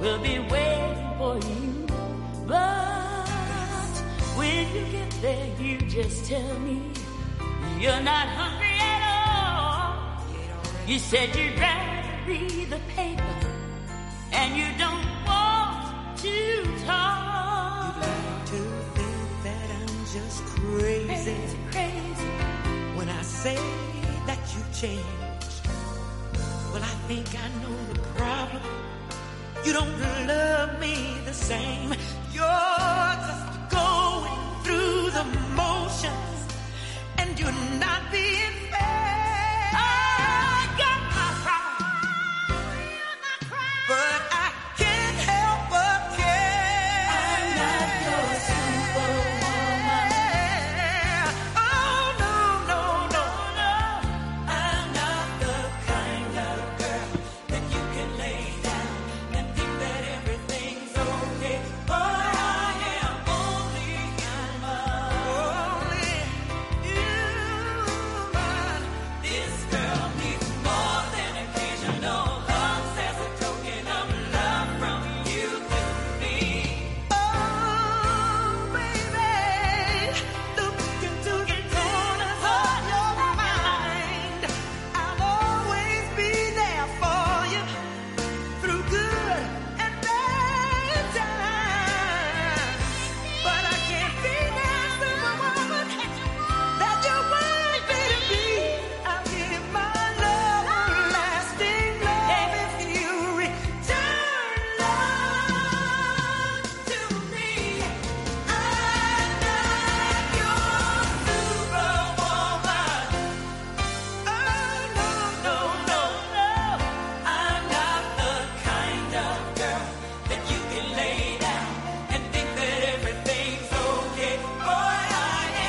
will be waiting for you. But when you get there, you just tell me you're not hungry at all. You said you'd rather